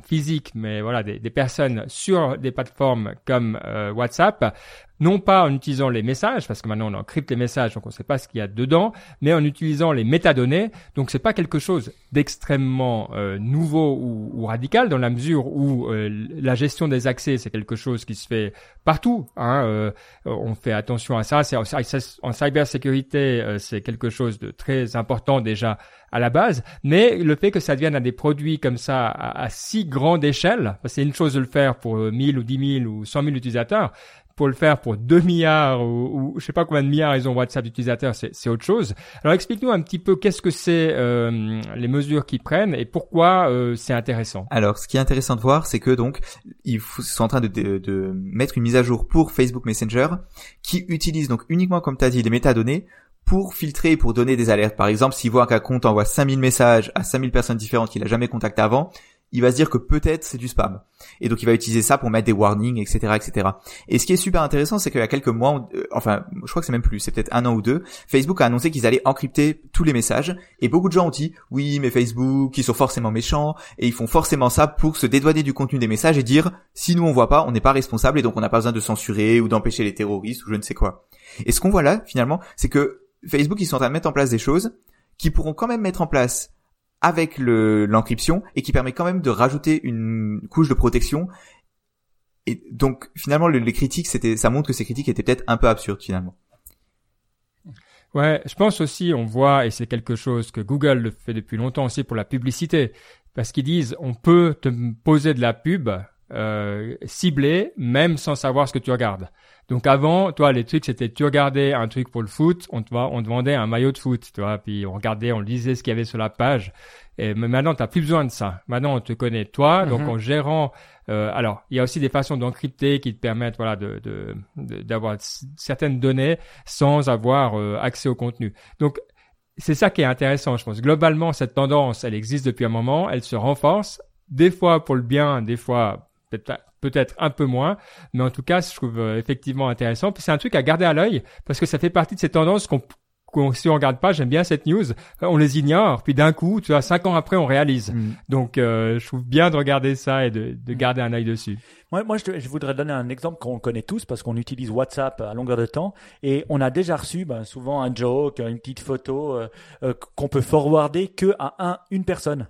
physique, mais voilà, des, des, personnes sur des plateformes comme euh, WhatsApp non pas en utilisant les messages, parce que maintenant on encrypte les messages, donc on ne sait pas ce qu'il y a dedans, mais en utilisant les métadonnées. Donc c'est pas quelque chose d'extrêmement euh, nouveau ou, ou, radical dans la mesure où euh, la gestion des accès c'est quelque chose qui se fait partout. Hein, euh, on fait attention à ça. C'est en, en cybersécurité, c'est quelque chose de très important déjà à la base, mais le fait que ça devienne à des produits comme ça à, si grande échelle, c'est une chose de le faire pour 1000 ou 10 000 ou 100 000 utilisateurs, pour le faire pour 2 milliards ou, ou je sais pas combien de milliards ils ont WhatsApp d'utilisateurs, c'est autre chose. Alors explique-nous un petit peu qu'est-ce que c'est euh, les mesures qu'ils prennent et pourquoi euh, c'est intéressant. Alors ce qui est intéressant de voir, c'est que donc ils sont en train de, de, de, mettre une mise à jour pour Facebook Messenger qui utilise donc uniquement comme tu as dit les métadonnées pour filtrer pour donner des alertes. Par exemple, s'il voit qu'un compte envoie 5000 messages à 5000 personnes différentes qu'il a jamais contacté avant, il va se dire que peut-être c'est du spam. Et donc il va utiliser ça pour mettre des warnings, etc., etc. Et ce qui est super intéressant, c'est qu'il y a quelques mois, euh, enfin, je crois que c'est même plus, c'est peut-être un an ou deux, Facebook a annoncé qu'ils allaient encrypter tous les messages. Et beaucoup de gens ont dit, oui, mais Facebook, ils sont forcément méchants, et ils font forcément ça pour se dédouaner du contenu des messages et dire, si nous on voit pas, on n'est pas responsable, et donc on n'a pas besoin de censurer ou d'empêcher les terroristes ou je ne sais quoi. Et ce qu'on voit là, finalement, c'est que Facebook, ils sont en train de mettre en place des choses qui pourront quand même mettre en place avec l'encryption et qui permet quand même de rajouter une couche de protection. Et donc finalement les critiques, ça montre que ces critiques étaient peut-être un peu absurdes finalement. Ouais, je pense aussi, on voit, et c'est quelque chose que Google le fait depuis longtemps aussi pour la publicité, parce qu'ils disent, on peut te poser de la pub euh, ciblée, même sans savoir ce que tu regardes. Donc avant, toi, les trucs, c'était tu regardais un truc pour le foot, on te, on te vendait un maillot de foot, tu vois, puis on regardait, on lisait ce qu'il y avait sur la page. Et mais maintenant, tu plus besoin de ça. Maintenant, on te connaît toi, donc mhm. en gérant. Euh, alors, il y a aussi des façons d'encrypter qui te permettent, voilà, de d'avoir de, certaines données sans avoir euh, accès au contenu. Donc c'est ça qui est intéressant, je pense. Globalement, cette tendance, elle existe depuis un moment, elle se renforce, des fois pour le bien, des fois peut-être peut-être un peu moins, mais en tout cas, je trouve euh, effectivement intéressant. Puis c'est un truc à garder à l'œil parce que ça fait partie de ces tendances qu'on si on regarde pas, j'aime bien cette news, on les ignore, puis d'un coup, tu vois, cinq ans après, on réalise. Mm. Donc, euh, je trouve bien de regarder ça et de, de garder un œil dessus. Moi, moi je, je, voudrais donner un exemple qu'on connaît tous parce qu'on utilise WhatsApp à longueur de temps et on a déjà reçu ben, souvent un joke, une petite photo euh, qu'on peut forwarder que à un, une personne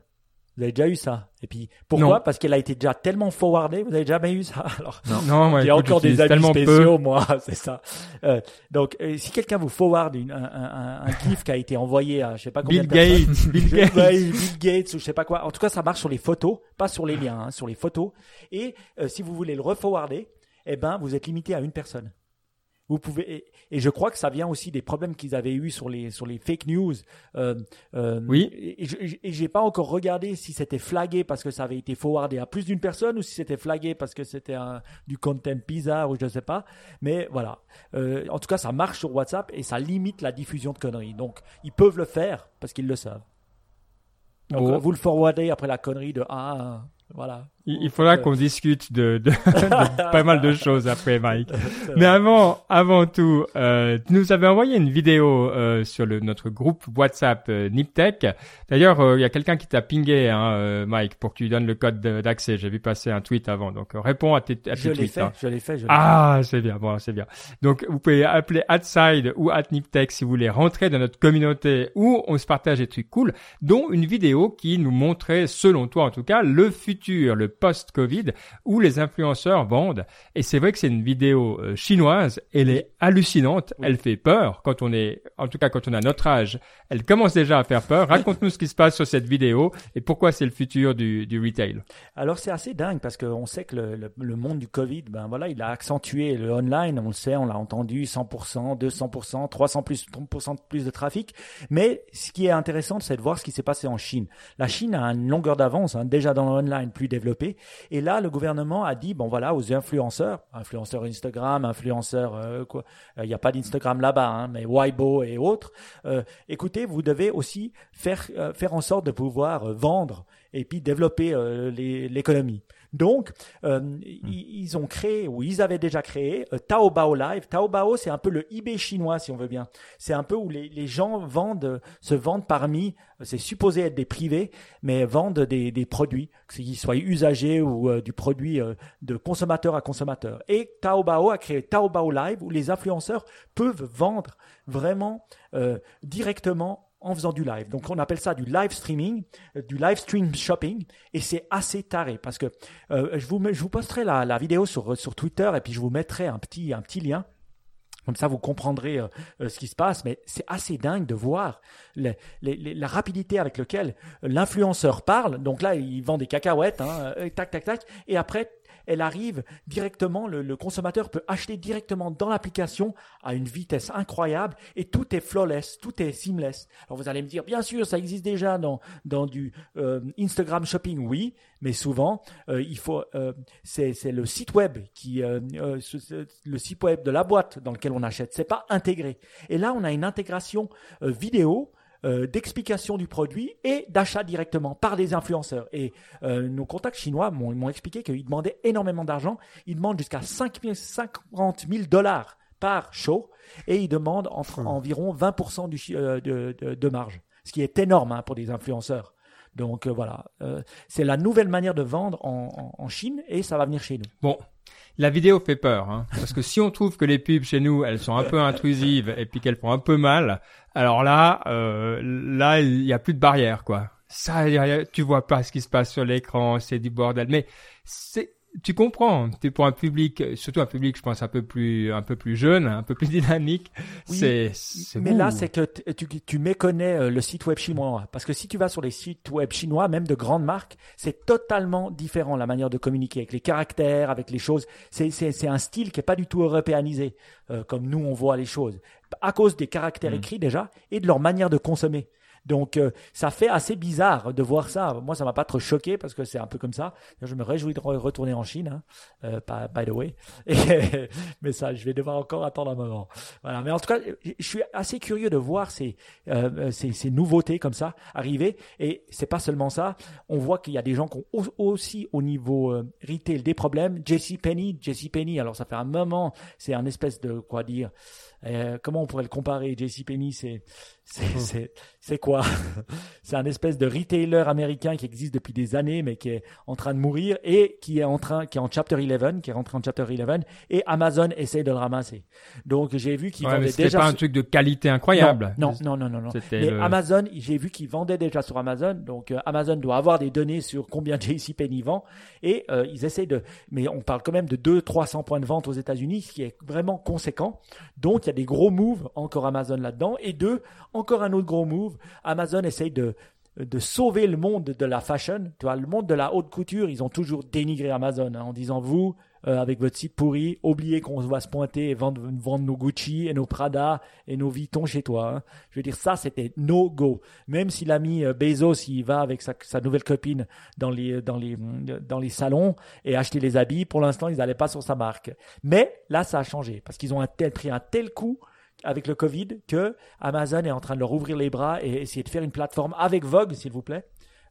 Vous avez déjà eu ça. Et puis pourquoi? Non. Parce qu'elle a été déjà tellement forwardée. Vous avez jamais eu ça? Alors, Non, moi, j'ai encore des amis spéciaux, peu. moi, c'est ça. Euh, donc, euh, si quelqu'un vous forward une, un, un, un, un GIF qui a été envoyé à je sais pas combien Bill de personnes, Gates, Bill je- Gates. ouais, Bill Gates ou je sais pas quoi. En tout cas, ça marche sur les photos, pas sur les liens, hein, sur les photos. Et euh, si vous voulez le reforwarder, eh ben, vous êtes limité à une personne. Vous pouvez et, et je crois que ça vient aussi des problèmes qu'ils avaient eu sur les sur les fake news. Euh, euh, Oui. Et, j'ai pas encore regardé si c'était flagué parce que ça avait été forwardé à plus d'une personne ou si c'était flagué parce que c'était du content bizarre ou je sais pas. Mais voilà. Euh, en tout cas, ça marche sur WhatsApp et ça limite la diffusion de conneries. Donc, ils peuvent le faire parce qu'ils le savent. Donc, euh, vous le forwardez après la connerie de ah voilà. Il, faudra qu'on discute de, de, de pas mal de choses après, Mike. Mais avant, avant tout, euh, tu nous avais envoyé une vidéo euh, sur le, notre groupe WhatsApp euh, Niptech. D'ailleurs, euh, il y a quelqu'un qui t'a pingé, hein, euh, Mike, pour que tu lui donnes le code de- d'accès. J'ai vu passer un tweet avant, donc réponds à tes, à tes je l'ai tweets. fait, hein. je l'ai fait, je l'ai Ah, c'est bien, bon, c'est bien. Donc, vous pouvez appeler Adside ou Atniptech si vous voulez rentrer dans notre communauté où on se partage des trucs cool, dont une vidéo qui nous montrait, selon toi en tout cas, le futur, le post-Covid, où les influenceurs vendent. Et c'est vrai que c'est une vidéo euh, chinoise, elle est hallucinante, Oui. elle fait peur quand on est, en tout cas quand on a notre âge, elle commence déjà à faire peur. Raconte-nous ce qui se passe sur cette vidéo et pourquoi c'est le futur du, du retail. Alors c'est assez dingue parce qu'on sait que le, le- le monde du Covid, ben voilà, il a accentué le online. On le sait, on l'a entendu, 100%, 200%, 300 plus, 30% de plus de trafic. Mais ce qui est intéressant, c'est de voir ce qui s'est passé en Chine. La Chine a une longueur d'avance, hein, déjà dans le online plus développé. Et là, le gouvernement a dit, bon voilà, aux influenceurs, influenceurs Instagram, influenceurs euh, quoi, il n'y a pas d'Instagram là-bas, hein, mais Weibo et autres. euh, écoutez, vous devez aussi faire euh, faire en sorte de pouvoir euh, vendre et puis développer euh, l'économie. Donc, euh, ils, ils ont créé, ou ils avaient déjà créé, euh, Taobao Live. Taobao, c'est un peu le eBay chinois, si on veut bien. C'est un peu où les, les gens vendent, se vendent parmi, euh, c'est supposé être des privés, mais vendent des, des produits, qu'ils soient usagers ou euh, du produit de consommateur à consommateur. Et Taobao a créé Taobao Live, où les influenceurs peuvent vendre vraiment euh, directement en faisant du live. Donc on appelle ça du live streaming, euh, du live stream shopping, et c'est assez taré parce que euh, je vous je vous posterai la, la vidéo sur sur Twitter et puis je vous mettrai un petit un petit lien. Comme ça, vous comprendrez euh, euh, ce qui se passe, mais c'est assez dingue de voir la rapidité avec laquelle l'influenceur parle. Donc là, il vend des cacahuètes, hein, euh, tac, tac, tac, et après, elle arrive directement, le, consommateur peut acheter directement dans l'application à une vitesse incroyable et tout est flawless, tout est seamless. Alors vous allez me dire, bien sûr, ça existe déjà dans, dans du euh, Instagram Shopping, oui, mais souvent, euh, il faut, euh, c'est le site web qui, le site web de la boîte dans lequel on achète, c'est pas intégré. Et là, on a une intégration vidéo euh, d'explication du produit et d'achat directement par des influenceurs. Et euh, nos contacts chinois m'ont expliqué qu'ils demandaient énormément d'argent. Ils demandent jusqu'à 5 000 50 000 dollars par show et ils demandent entre, environ 20% du, chi- euh, de, de, de marge, ce qui est énorme hein, pour des influenceurs. Donc euh, voilà, Euh, c'est la nouvelle manière de vendre en, en, en Chine et ça va venir chez nous. Bon, la vidéo fait peur, hein, parce que si on trouve que les pubs chez nous, elles sont un peu intrusives et puis qu'elles font un peu mal, alors là, euh, là, il y a plus de barrière, quoi. Ça, tu vois pas ce qui se passe sur l'écran, c'est du bordel. Mais c'est, tu comprends, tu pour un public, surtout un public, je pense un peu plus, un peu plus jeune, un peu plus dynamique. Oui, c'est, Mais là, c'est que tu, tu méconnais euh, le site web chinois. Parce que si tu vas sur les sites web chinois, même de grandes marques, c'est totalement différent la manière de communiquer avec les caractères, avec les choses. C'est, c'est, c'est un style qui est pas du tout européanisé, euh, comme nous on voit les choses. À cause des caractères écrits déjà et de leur manière de consommer. Donc euh, ça fait assez bizarre de voir ça. Moi, ça m'a pas trop choqué parce que c'est un peu comme ça. Je me réjouis de re- retourner en Chine, hein, euh, by the way. Mais ça, je vais devoir encore attendre un moment. Voilà. Mais en tout cas, je suis assez curieux de voir ces, euh, ces, ces nouveautés comme ça arriver. Et c'est pas seulement ça. On voit qu'il y a des gens qui ont au- aussi au niveau euh, retail des problèmes. JC Penny, JC Penny. Alors ça fait un moment. C'est un espèce de quoi dire Euh, comment on pourrait le comparer JCPenney, c'est c'est c'est quoi? C'est un espèce de retailer américain qui existe depuis des années, mais qui est en train de mourir et qui est en train, qui est en chapter 11, qui est rentré en chapter 11, et Amazon essaie de le ramasser. Donc j'ai vu qu'ils ouais, vendaient déjà. pas un truc de qualité incroyable. Non, non, non, non, non. Mais le... Amazon, j'ai vu qu'ils vendaient déjà sur Amazon, donc euh, Amazon doit avoir des données sur combien JCPenney vend, et euh, ils essayent de. Mais on parle quand même de 200-300 points de vente aux États-Unis, ce qui est vraiment conséquent. Donc il y a des gros moves encore Amazon là-dedans, et deux, encore un autre gros move. Amazon essaye de de sauver le monde de la fashion. Tu le monde de la haute couture, ils ont toujours dénigré Amazon hein, en disant vous, euh, avec votre site pourri, oubliez qu'on va se pointer et vendre, nos Gucci et nos Prada et nos Vuitton chez toi. Hein. Je veux dire, ça, c'était no go. Même si l'ami euh, Bezos, il va avec sa, sa, nouvelle copine dans les, dans, les, dans les salons et acheter les habits, pour l'instant, ils n'allaient pas sur sa marque. Mais là, ça a changé parce qu'ils ont un tel, pris un tel coup avec le Covid que Amazon est en train de leur ouvrir les bras et essayer de faire une plateforme avec Vogue, s'il vous plaît,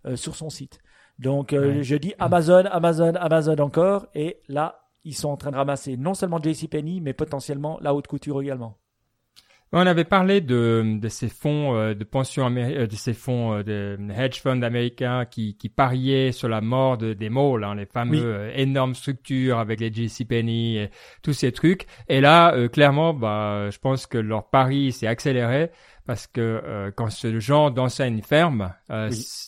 euh, sur son site. Donc, euh, je dis Amazon, Amazon, Amazon encore. Et là, ils sont en train de ramasser non seulement JCPenney, mais potentiellement la haute couture également. On avait parlé de, de ces fonds euh, de pension euh, de ces fonds euh, de hedge funds américains qui, qui pariaient sur la mort de, des malls, hein, les fameux énormes structures avec les JCPenney et tous ces trucs. Et là, clairement, bah, je pense que leur pari s'est accéléré parce que quand ce genre d'enseigne ferme,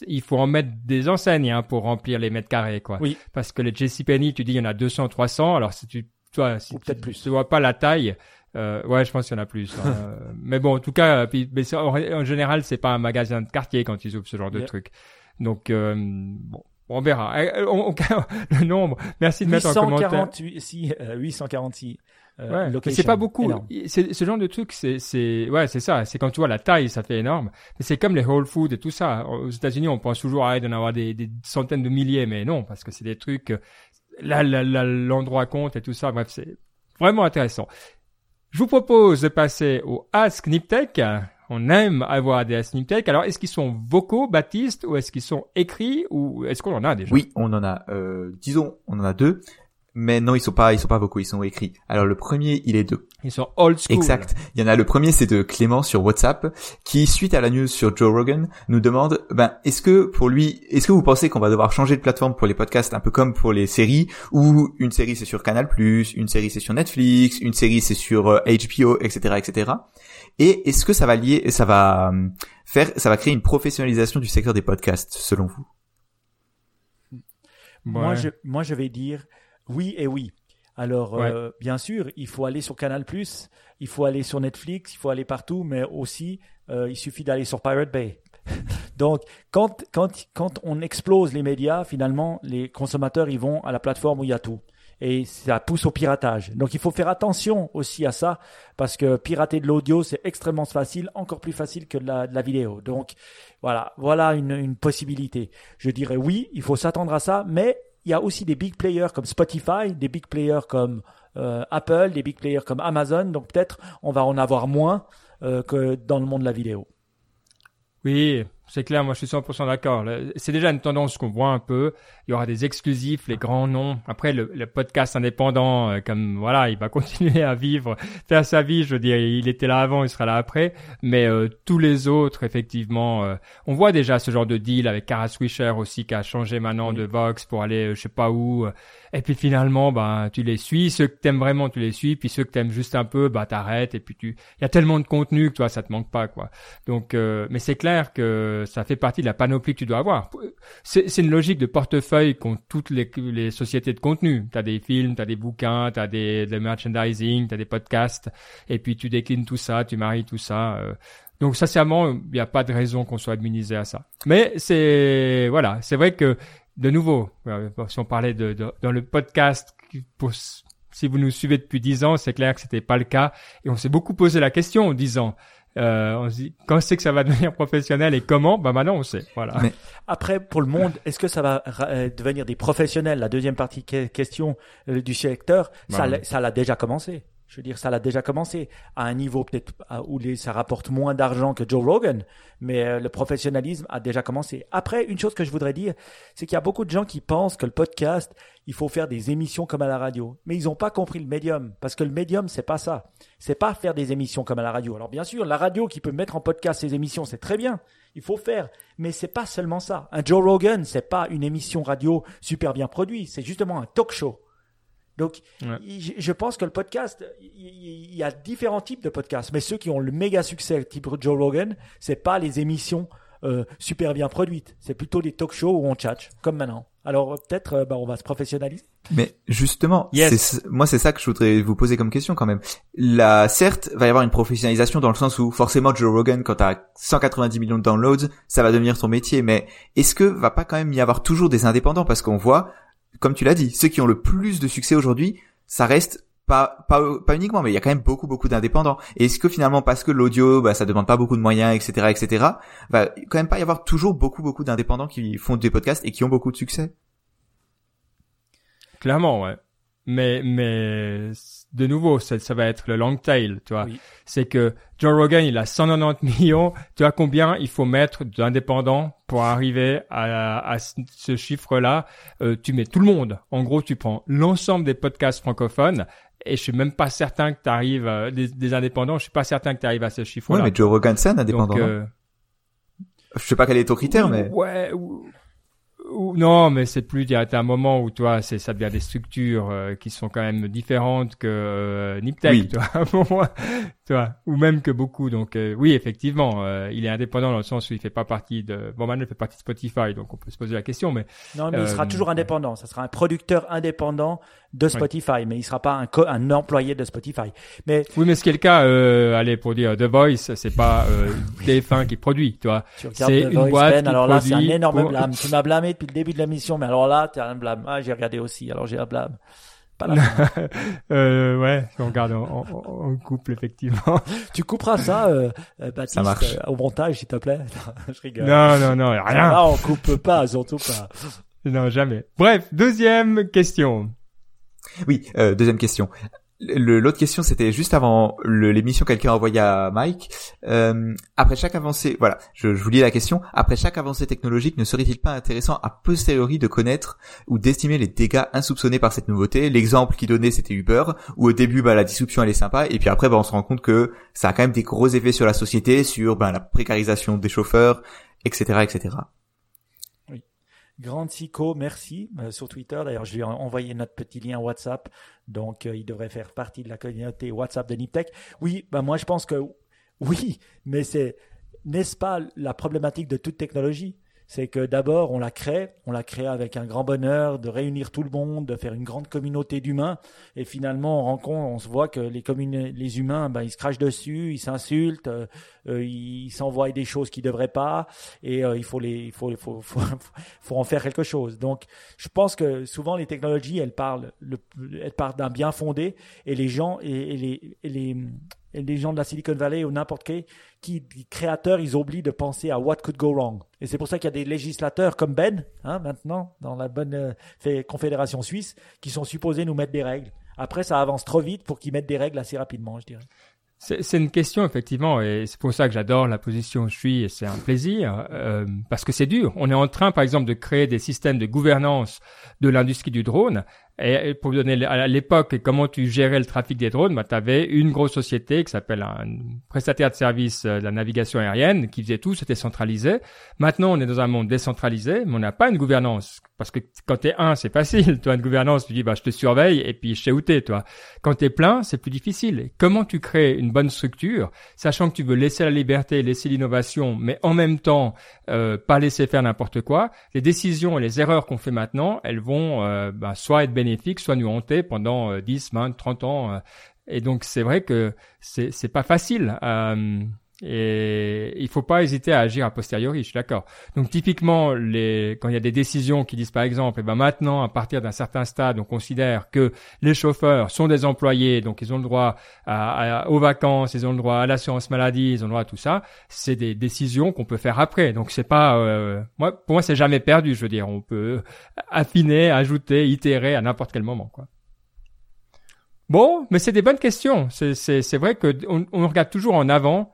il faut en mettre des enseignes hein, pour remplir les mètres carrés, quoi. Oui. Parce que les JCPenney, tu dis il y en a 200, 300. Alors si tu toi, si peut-être plus. Tu vois pas la taille, euh, ouais, je pense qu'il y en a plus. Hein. mais bon, en tout cas, puis, mais en, général, c'est pas un magasin de quartier quand ils ouvrent ce genre de truc. Donc, euh, bon, on verra. Euh, on, le nombre. Merci de mettre en commentaire. Si, 846. Euh, ouais, c'est pas beaucoup. C'est ce genre de truc, c'est c'est ouais, c'est ça. C'est quand tu vois la taille, ça fait énorme. Mais c'est comme les Whole Foods et tout ça. Aux États-Unis, on pense toujours à d'en avoir des, des, centaines de milliers, mais non, parce que c'est des trucs. Là, l'endroit compte et tout ça. Bref, c'est vraiment intéressant. Je vous propose de passer au Ask Niptech. On aime avoir des Ask Niptech. Alors, est-ce qu'ils sont vocaux, Baptiste, ou est-ce qu'ils sont écrits, ou est-ce qu'on en a déjà? Oui, on en a. Euh, disons, on en a deux. Mais non, ils sont pas, ils sont pas beaucoup, ils sont écrits. Alors le premier, il est de. Ils sont old school. Exact. Il y en a le premier, c'est de Clément sur WhatsApp, qui suite à la news sur Joe Rogan nous demande, ben est-ce que pour lui, est-ce que vous pensez qu'on va devoir changer de plateforme pour les podcasts, un peu comme pour les séries, où une série c'est sur Canal+, une série c'est sur Netflix, une série c'est sur HBO, etc., etc. Et est-ce que ça va lier, ça va euh, faire, ça va créer une professionnalisation du secteur des podcasts, selon vous? Moi, je, moi, je vais dire oui et oui. Alors, euh, bien sûr, il faut aller sur Canal+, il faut aller sur Netflix, il faut aller partout, mais aussi, euh, il suffit d'aller sur Pirate Bay. Donc, quand, quand, quand on explose les médias, finalement, les consommateurs, ils vont à la plateforme où il y a tout. Et ça pousse au piratage. Donc, il faut faire attention aussi à ça, parce que pirater de l'audio, c'est extrêmement facile, encore plus facile que de la, de la vidéo. Donc, voilà, voilà une, une possibilité. Je dirais oui, il faut s'attendre à ça, mais il y a aussi des big players comme Spotify, des big players comme euh, Apple, des big players comme Amazon. Donc peut-être on va en avoir moins euh, que dans le monde de la vidéo. Oui, c'est clair, moi je suis 100% d'accord. C'est déjà une tendance qu'on voit un peu. Il y aura des exclusifs, les grands noms. Après, le, le podcast indépendant, euh, comme voilà, il va continuer à vivre, faire sa vie. Je veux dire, il était là avant, il sera là après. Mais euh, tous les autres, effectivement, euh, on voit déjà ce genre de deal avec Kara Swisher aussi qui a changé maintenant de Vox pour aller, je sais pas où. Et puis finalement, bah, tu les suis. Ceux que t'aimes vraiment, tu les suis. Puis ceux que t'aimes juste un peu, bah, t'arrêtes. Et puis tu, il y a tellement de contenu que toi, ça te manque pas, quoi. Donc, mais c'est clair que ça fait partie de la panoplie que tu dois avoir. C'est une logique de portefeuille qu'ont toutes les, sociétés de contenu. Tu as des films, tu as des bouquins, tu as des, merchandising, tu as des podcasts, et puis tu déclines tout ça, tu maries tout ça. Euh. Donc sincèrement, il n'y a pas de raison qu'on soit adminisé à ça. Mais c'est voilà, c'est vrai que de nouveau, euh, si on parlait de, dans le podcast, si vous nous suivez depuis dix ans, c'est clair que c'était pas le cas, et on s'est beaucoup posé la question en disant euh, on se dit quand c'est que ça va devenir professionnel et comment? Bah maintenant on sait. Voilà. Mais après pour le monde, est-ce que ça va euh, devenir des professionnels? La deuxième partie question euh, du secteur, ça ça l'a déjà commencé. Je veux dire, ça l'a déjà commencé à un niveau peut-être où ça rapporte moins d'argent que Joe Rogan, mais euh, le professionnalisme a déjà commencé. Après, une chose que je voudrais dire, c'est qu'il y a beaucoup de gens qui pensent que le podcast, il faut faire des émissions comme à la radio, mais ils n'ont pas compris le médium, parce que le médium, c'est pas ça. C'est pas faire des émissions comme à la radio. Alors bien sûr, la radio qui peut mettre en podcast ses émissions, c'est très bien. Il faut faire, mais c'est pas seulement ça. Un Joe Rogan, c'est pas une émission radio super bien produite, c'est justement un talk show. Donc, je pense que le podcast, il y, a différents types de podcasts, mais ceux qui ont le méga succès, type Joe Rogan, c'est pas les émissions euh, super bien produites, c'est plutôt des talk shows où on chat, comme maintenant. Alors peut-être, euh, bah, on va se professionnaliser. Mais justement, moi c'est ça que je voudrais vous poser comme question quand même. Là, certes, va y avoir une professionnalisation dans le sens où forcément Joe Rogan, quand t'as 190 millions de downloads, ça va devenir ton métier. Mais est-ce que va pas quand même y avoir toujours des indépendants? Parce qu'on voit comme tu l'as dit, ceux qui ont le plus de succès aujourd'hui, ça reste pas, pas, pas uniquement, mais il y a quand même beaucoup, beaucoup d'indépendants. Et est-ce que finalement, parce que l'audio, bah, ça demande pas beaucoup de moyens, etc., etc., va quand même pas y avoir toujours beaucoup, beaucoup d'indépendants qui font des podcasts et qui ont beaucoup de succès? Clairement, ouais. Mais, mais de nouveau, ça, ça va être le long tail, tu vois. C'est que Joe Rogan, il a 190 millions. Tu vois combien il faut mettre d'indépendants pour arriver à, à ce chiffre-là? Euh, Tu mets tout le monde. En gros, tu prends l'ensemble des podcasts francophones et je suis même pas certain que tu arrives euh, des, des, indépendants. Je suis pas certain que tu arrives à ce chiffre-là. Ouais, mais Joe Rogan, c'est un indépendant. Donc, euh, je sais pas quel est ton critère, mais ouais non, mais c'est plus. Il y a un moment où toi, c'est ça devient des structures euh, qui sont quand même différentes que euh, Niptech, toi, ou même que beaucoup. Donc euh, oui, effectivement, euh, il est indépendant dans le sens où il fait pas partie de. Bon, maintenant, il fait partie de Spotify, donc on peut se poser la question, mais non, mais il sera toujours indépendant. Ça sera un producteur indépendant de Spotify, mais il sera pas un, un employé de Spotify. Mais oui, mais ce qui est le cas, allez, pour dire The Voice, c'est pas TF1 qui produit, tu vois. C'est une boîte ben, alors là, c'est un énorme blâme. Tu m'as blâmé depuis le début de la mission, mais alors là, tu as un blâme. Ah, j'ai regardé aussi, alors j'ai un blâme. euh, ouais, on regarde en, couple effectivement. tu couperas ça, euh, euh Baptiste, ça marche. Euh, au montage, s'il te plaît? Je rigole. Non, non, non, rien. Là, on coupe pas, surtout pas. Non, jamais. Bref, deuxième question. Oui, euh, deuxième question l'autre question, c'était juste avant l'émission, quelqu'un a envoyé à Mike. Euh, après chaque avancée, voilà, je, vous lis la question. Après chaque avancée technologique, ne serait-il pas intéressant a posteriori de connaître ou d'estimer les dégâts insoupçonnés par cette nouveauté? L'exemple qu'il donnait, c'était Uber, où au début, bah, la disruption elle est sympa, et puis après, bah, on se rend compte que ça a quand même des gros effets sur la société, sur bah, la précarisation des chauffeurs, etc., etc. Grand Sico, merci euh, sur Twitter. D'ailleurs, je lui ai envoyé notre petit lien WhatsApp, donc euh, il devrait faire partie de la communauté WhatsApp de Niptech. Oui, ben moi je pense que oui, mais c'est n'est-ce pas la problématique de toute technologie? C'est que d'abord on la crée, on la crée avec un grand bonheur de réunir tout le monde, de faire une grande communauté d'humains, et finalement on rencontre, on se voit que les humains, ben, ils se crachent dessus, ils s'insultent, euh, euh, ils s'envoient des choses qu'ils devraient pas, et euh, il faut les, il faut, faut, faut, faut, en faire quelque chose. Donc je pense que souvent les technologies, elles parlent, parlent d'un bien fondé, et les gens et les gens de la Silicon Valley ou n'importe qui, qui, créateurs, ils oublient de penser à what could go wrong. Et c'est pour ça qu'il y a des législateurs comme Ben, hein, maintenant, dans la bonne euh, confédération suisse, qui sont supposés nous mettre des règles. Après, ça avance trop vite pour qu'ils mettent des règles assez rapidement, je dirais. C'est une question effectivement, et c'est pour ça que j'adore la position où je suis, et c'est un plaisir, euh, parce que c'est dur. On est en train, par exemple, de créer des systèmes de gouvernance de l'industrie du drone, et pour vous donner à l'époque comment tu gérais le trafic des drones, bah, tu avais une grosse société qui s'appelle un prestataire de services euh, de la navigation aérienne qui faisait tout, c'était centralisé. Maintenant, on est dans un monde décentralisé, mais on n'a pas une gouvernance. Parce que quand t'es un, c'est facile. Toi, une gouvernance, tu dis, bah, je te surveille et puis je sais où t'es, toi. Quand t'es plein, c'est plus difficile. comment tu crées une bonne structure, sachant que tu veux laisser la liberté, laisser l'innovation, mais en même temps, euh, pas laisser faire n'importe quoi. Les décisions et les erreurs qu'on fait maintenant, elles vont euh, bah, soit être bénéfiques, soit nous hanter pendant 10, 20, 30 ans. Euh. et donc, c'est vrai que c'est pas facile. Euh, et il faut pas hésiter à agir a posteriori, je suis d'accord. Donc typiquement, les, quand il y a des décisions qui disent par exemple, eh ben maintenant, à partir d'un certain stade, on considère que les chauffeurs sont des employés, donc ils ont le droit à, aux vacances, ils ont le droit à l'assurance maladie, ils ont le droit à tout ça. C'est des décisions qu'on peut faire après. Donc c'est pas, euh, moi, pour moi, c'est jamais perdu. Je veux dire, on peut affiner, ajouter, itérer à n'importe quel moment, quoi. Bon, mais c'est des bonnes questions. C'est vrai que on, on, regarde toujours en avant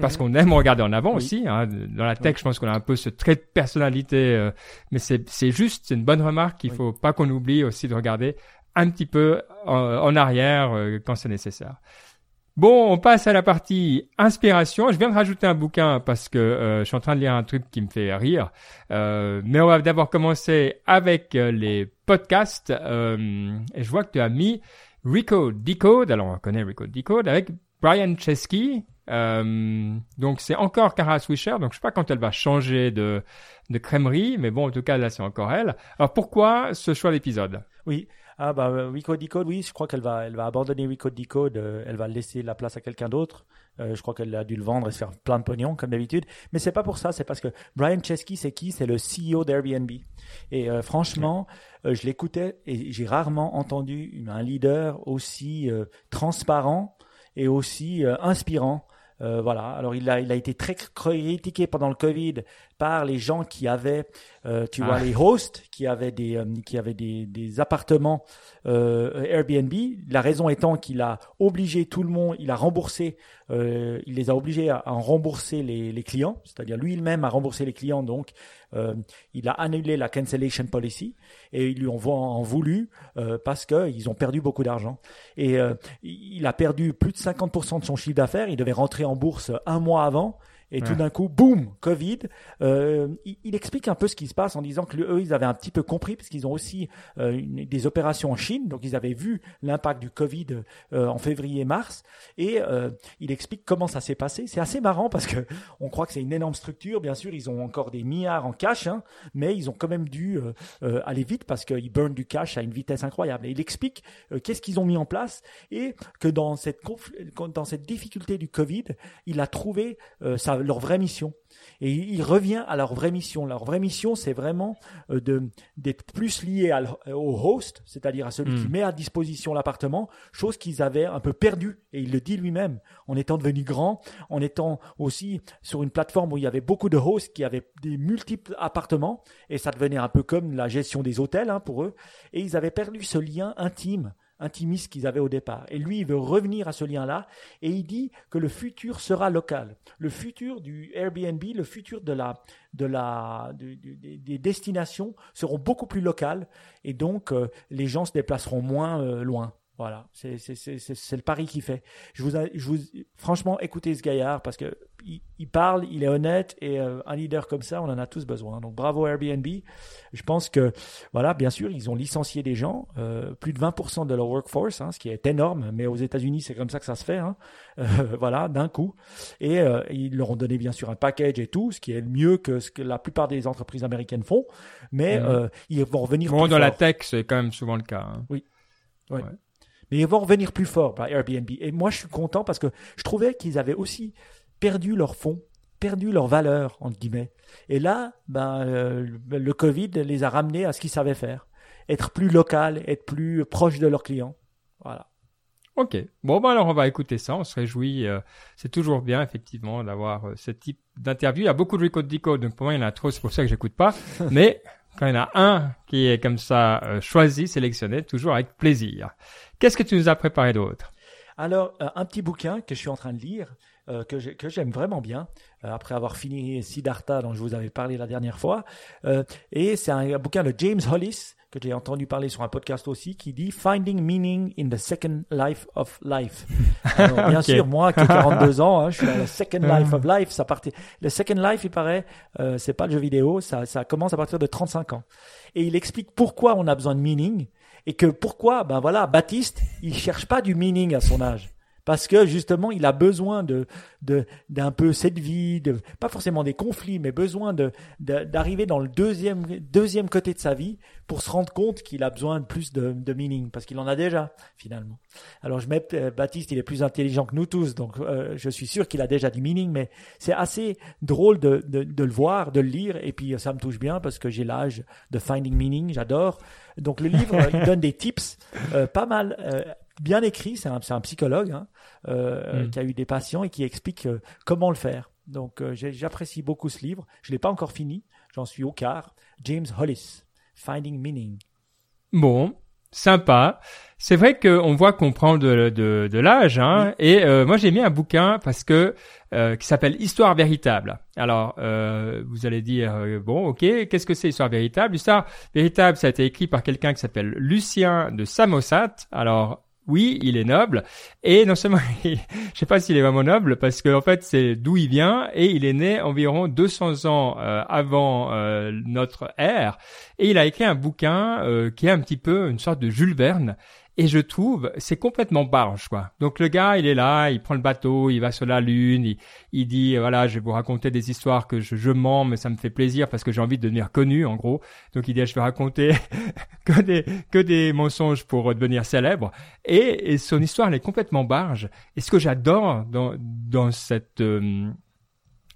parce mhm. qu'on aime regarder en avant aussi. Hein. Dans la tech, je pense qu'on a un peu ce trait de personnalité, euh, mais c'est juste, c'est une bonne remarque qu'il faut pas qu'on oublie aussi de regarder un petit peu en, arrière euh, quand c'est nécessaire. Bon, on passe à la partie inspiration. Je viens de rajouter un bouquin parce que euh, je suis en train de lire un truc qui me fait rire. Mais on va d'abord commencer avec les podcasts. et je vois que tu as mis Recode Decode. Alors on connaît Recode Decode avec Brian Chesky. Donc c'est encore Cara Swisher. Donc je sais pas quand elle va changer de, de crèmerie, mais bon en tout cas là c'est encore elle. Alors pourquoi ce choix d'épisode? Oui. Ah bah Recode Decode, oui, je crois qu'elle va, elle va abandonner Recode Decode, euh, elle va laisser la place à quelqu'un d'autre. Euh, je crois qu'elle a dû le vendre et se faire plein de pognon comme d'habitude. Mais c'est pas pour ça, c'est parce que Brian Chesky, c'est qui? C'est le CEO d'Airbnb. Et euh, franchement, je l'écoutais et j'ai rarement entendu un leader aussi transparent et aussi inspirant. Voilà. Alors il a, il a été très critiqué pendant le Covid par les gens qui avaient, euh, tu vois, ah. les hosts, qui avaient des, euh, qui avaient des, des appartements euh, Airbnb. La raison étant qu'il a obligé tout le monde, il a remboursé, euh, il les a obligés à, rembourser les, les clients, c'est-à-dire lui-même a remboursé les clients. Donc, il a annulé la cancellation policy et ils lui ont en voulu parce que ils ont perdu beaucoup d'argent. Et il a perdu plus de 50% de son chiffre d'affaires. Il devait rentrer en bourse un mois avant. Et tout d'un coup, boum, Covid. Euh, il, explique un peu ce qui se passe en disant que eux, ils avaient un petit peu compris parce qu'ils ont aussi euh, des opérations en Chine, donc ils avaient vu l'impact du Covid euh, en février-mars. Et il explique comment ça s'est passé. C'est assez marrant parce que on croit que c'est une énorme structure. Bien sûr, ils ont encore des milliards en cash, hein, mais ils ont quand même dû aller vite parce qu'ils burnent du cash à une vitesse incroyable. Et il explique qu'est-ce qu'ils ont mis en place et que dans cette dans cette difficulté du Covid, il a trouvé sa leur vraie mission. Et il revient à leur vraie mission. Leur vraie mission, c'est vraiment euh, de d'être plus lié au host, c'est-à-dire à celui qui hmm. met à disposition l'appartement, chose qu'ils avaient un peu perdu. Et il le dit lui-même, en étant devenu grand, en étant aussi sur une plateforme où il y avait beaucoup de hosts qui avaient des multiples appartements, et ça devenait un peu comme la gestion des hôtels hein, pour eux. Et ils avaient perdu ce lien intime intimiste qu'ils avaient au départ. Et lui, il veut revenir à ce lien-là et il dit que le futur sera local. Le futur du Airbnb, le futur de la, de la, des destinations seront beaucoup plus locales et donc euh, les gens se déplaceront moins euh, loin. Voilà, c'est le pari qu'il fait. Je vous, je vous, franchement, écoutez ce gaillard parce que il, parle, il est honnête et euh, un leader comme ça, on en a tous besoin. Donc bravo Airbnb. Je pense que, voilà, bien sûr, ils ont licencié des gens, euh, plus de 20% de leur workforce, hein, ce qui est énorme, mais aux États-Unis, c'est comme ça que ça se fait. Hein, euh, voilà, d'un coup. Et ils leur ont donné bien sûr un package et tout, ce qui est mieux que ce que la plupart des entreprises américaines font. Mais mmh. ils vont revenir. Bon, dans la tech, c'est quand même souvent le cas. Hein. Oui. Ouais. Mais ils vont revenir plus fort par Airbnb. Et moi, je suis content parce que je trouvais qu'ils avaient aussi perdu leur fond, perdu leur valeur, entre guillemets. Et là, ben, euh, le Covid les a ramenés à ce qu'ils savaient faire. Être plus local, être plus proche de leurs clients. Voilà. Ok. Bon, ben alors on va écouter ça. On se réjouit. Euh, c'est toujours bien, effectivement, d'avoir euh, ce type d'interview. Il y a beaucoup de Recode Decode, donc pour moi, il y en a trop. C'est pour ça que j'écoute pas. Mais quand il y en a un qui est comme ça choisi, sélectionné, toujours avec plaisir. Qu'est-ce que tu nous as préparé d'autre? Alors, un petit bouquin que je suis en train de lire euh, que j'aime vraiment bien, euh, après avoir fini Siddhartha dont je vous avais parlé la dernière fois. Euh, et c'est un, bouquin de James Hollis que j'ai entendu parler sur un podcast aussi, qui dit Finding Meaning in the Second Life of Life. bien sûr, moi qui ai 42 ans, hein, je suis dans le Second Life of Life. Ça partait, le Second Life, il paraît, euh, c'est pas le jeu vidéo, ça, ça commence à partir de 35 ans. Et il explique pourquoi on a besoin de meaning et que pourquoi, ben voilà, Baptiste, il cherche pas du meaning à son âge parce que justement il a besoin de d'un peu cette vie, de pas forcément des conflits, mais besoin de d'arriver dans le deuxième deuxième côté de sa vie pour se rendre compte qu'il a besoin de plus de, de meaning parce qu'il en a déjà finalement. Alors je mets euh, Baptiste, il est plus intelligent que nous tous, donc euh, je suis sûr qu'il a déjà du meaning, mais c'est assez drôle de, de, de le voir, de le lire, et puis ça me touche bien parce que j'ai l'âge de finding meaning, j'adore. Donc le livre, il donne des tips euh, pas mal bien écrit. C'est un, un, psychologue hein, euh, mm. qui a eu des patients et qui explique euh, comment le faire. Donc euh, j'apprécie beaucoup ce livre. Je l'ai pas encore fini. J'en suis au quart. James Hollis, Finding Meaning. Bon, sympa. C'est vrai qu'on voit qu'on prend de, de, de l'âge, hein, et euh, moi j'ai mis un bouquin parce que euh, qui s'appelle Histoire véritable. Alors euh, vous allez dire bon, ok, qu'est-ce que c'est Histoire véritable? Histoire véritable, ça a été écrit par quelqu'un qui s'appelle Lucien de Samosat. Alors oui, il est noble. Et non seulement, je sais pas s'il est vraiment noble, parce que en fait, c'est d'où il vient, et il est né environ 200 ans euh, avant euh, notre ère, et il a écrit un bouquin euh, qui est un petit peu une sorte de Jules Verne, et je trouve, c'est complètement barge, quoi. Donc le gars, il est là, il prend le bateau, il va sur la lune, il, il dit, voilà, je vais vous raconter des histoires que je, je mens, mais ça me fait plaisir parce que j'ai envie de devenir connu, en gros. Donc il dit, je vais raconter que des que des mensonges pour devenir célèbre. Et, et son histoire, elle est complètement barge. Et ce que j'adore dans dans cette euh,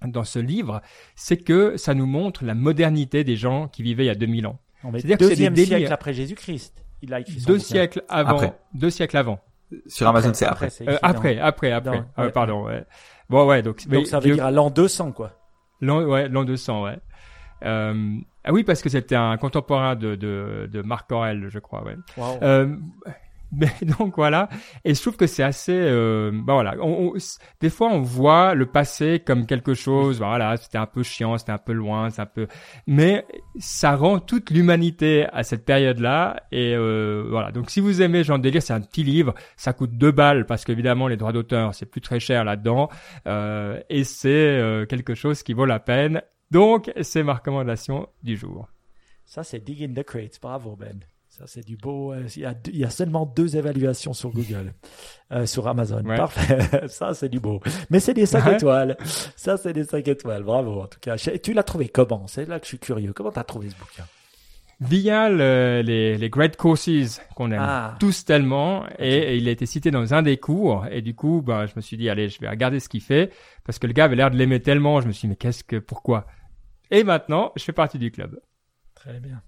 dans ce livre, c'est que ça nous montre la modernité des gens qui vivaient il y a 2000 ans. C'est-à-dire que c'est des délires... siècle après Jésus-Christ il a écrit deux siècles avant. Après. Deux siècles avant. Sur Amazon, c'est après. Après, euh, après, après, après. Ah, pardon. Ouais. Bon, ouais. Donc, donc ça veut dire à l'an 200, quoi. L'an, ouais, l'an 200, ouais. Euh, ah oui, parce que c'était un contemporain de, de, de Marc Aurel, je crois, ouais. Wow. Euh, mais donc voilà, et je trouve que c'est assez, euh, bah voilà, on, des fois on voit le passé comme quelque chose, voilà, c'était un peu chiant, c'était un peu loin, c'est un peu, mais ça rend toute l'humanité à cette période-là, et euh, voilà. Donc si vous aimez Jean délire, c'est un petit livre, ça coûte deux balles parce qu'évidemment les droits d'auteur c'est plus très cher là-dedans, euh, et c'est euh, quelque chose qui vaut la peine. Donc c'est ma recommandation du jour. Ça c'est Dig in the Crates, bravo Ben. Ça, c'est du beau. Euh, il y, a, il y, a, seulement deux évaluations sur Google, euh, sur Amazon. Ouais. Parfait. Ça, c'est du beau. Mais c'est des 5 ouais. étoiles. Ça, c'est des 5 étoiles. Bravo, en tout cas. Tu l'as trouvé comment? C'est là que je suis curieux. Comment tu as trouvé ce bouquin? Via le, les, les Great Courses qu'on aime ah. tous tellement. Et, et, il a été cité dans un des cours. Et du coup, bah, je me suis dit, allez, je vais regarder ce qu'il fait. Parce que le gars avait l'air de l'aimer tellement. Je me suis dit, mais qu'est-ce que, pourquoi? Et maintenant, je fais partie du club. Très bien.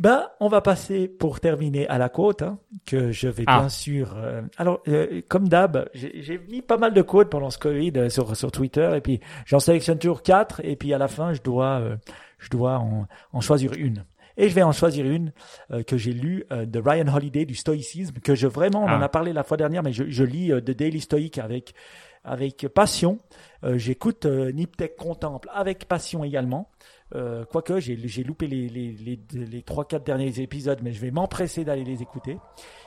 Ben, on va passer pour terminer à la côte, hein, que je vais ah. bien sûr. Euh, alors, euh, comme d'hab, j'ai mis pas mal de côtes pendant ce Covid euh, sur sur Twitter, et puis j'en sélectionne toujours quatre, et puis à la fin, je dois euh, je dois en, en, choisir une. Et je vais en choisir une euh, que j'ai lue de Ryan Holiday du stoïcisme, que je vraiment, on ah. en a parlé la fois dernière, mais je, je lis The Daily Stoic avec avec passion. J'écoute Niptech Contemple avec passion également. Euh, quoique j'ai, loupé les, les, les, les 3-4 derniers épisodes, mais je vais m'empresser d'aller les écouter.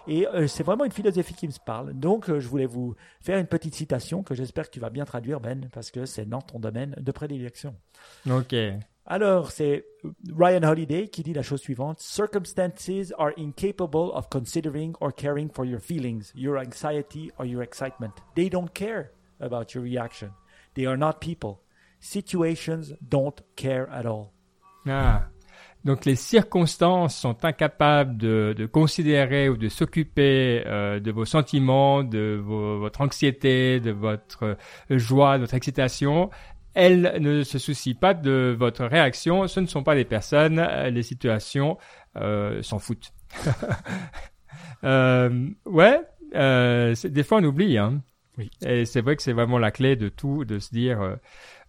Et euh, c'est vraiment une philosophie qui me parle. Donc euh, je voulais vous faire une petite citation que j'espère que tu vas bien traduire, Ben, parce que c'est dans ton domaine de prédilection. Ok. Alors, c'est Ryan Holiday qui dit la chose suivante. Circumstances are incapable of considering or caring for your feelings, your anxiety or your excitement. They don't care about your reaction. They are not people. Situations don't care at all. Ah. Donc les circonstances sont incapables de, de considérer ou de s'occuper euh, de vos sentiments, de vos, votre anxiété, de votre joie, de votre excitation. Elles ne se soucient pas de votre réaction. Ce ne sont pas des personnes. Les situations euh, s'en foutent. euh, ouais. Euh, des fois on oublie. Hein. Oui. Et c'est vrai que c'est vraiment la clé de tout, de se dire euh,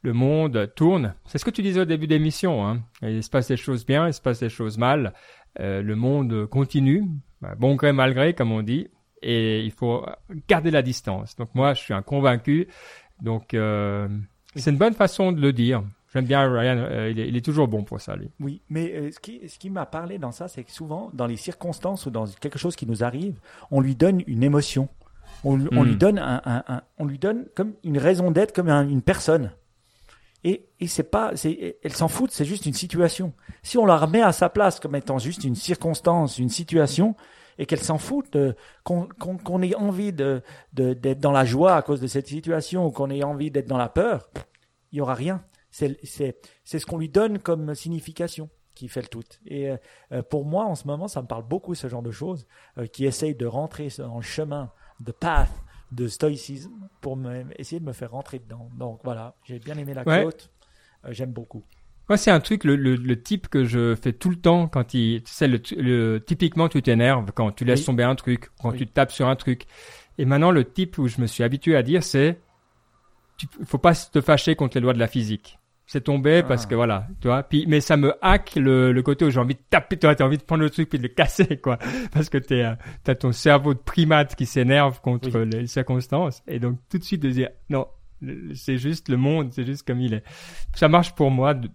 le monde tourne. C'est ce que tu disais au début d'émission. Hein. Il se passe des choses bien, il se passe des choses mal. Euh, le monde continue, bah, bon gré mal gré comme on dit, et il faut garder la distance. Donc moi, je suis un convaincu. Donc euh, c'est une bonne façon de le dire. J'aime bien Ryan, euh, il, est, il, est, toujours bon pour ça, lui. Oui, mais euh, ce qui, ce qui m'a parlé dans ça, c'est que souvent, dans les circonstances ou dans quelque chose qui nous arrive, on lui donne une émotion. On, mm. on lui donne un, un, un, on lui donne comme une raison d'être, comme une personne. Et, c'est pas, elle s'en fout, c'est juste une situation. Si on la remet à sa place comme étant juste une circonstance, une situation, et qu'elle s'en fout, qu'on, qu'on, ait envie d'être dans la joie à cause de cette situation, ou qu'on ait envie d'être dans la peur, il y aura rien. C'est, ce qu'on lui donne comme signification qui fait le tout. Et euh, pour moi, en ce moment, ça me parle beaucoup ce genre de choses, euh, qui essayent de rentrer dans le chemin, de path de stoïcisme pour me, essayer de me faire rentrer dedans. Donc voilà, j'ai bien aimé la ouais. côte, euh, j'aime beaucoup. Moi, c'est un truc, le, le, le, type que je fais tout le temps quand il, tu sais, le, le typiquement tu t'énerves quand tu laisses oui. tomber un truc, quand oui. tu tapes sur un truc. Et maintenant, le type où je me suis habitué à dire, c'est, il faut pas te fâcher contre les lois de la physique. C'est tombé parce Ah. que voilà, tu vois. Puis mais ça me hack le, le côté où j'ai envie de taper, toi, t'as envie de prendre le truc puis de le casser, quoi, parce que t'es, euh, t'as ton cerveau de primate qui s'énerve contre les circonstances et donc tout de suite de dire non, c'est juste le monde, c'est juste comme il est. Ça marche pour moi de-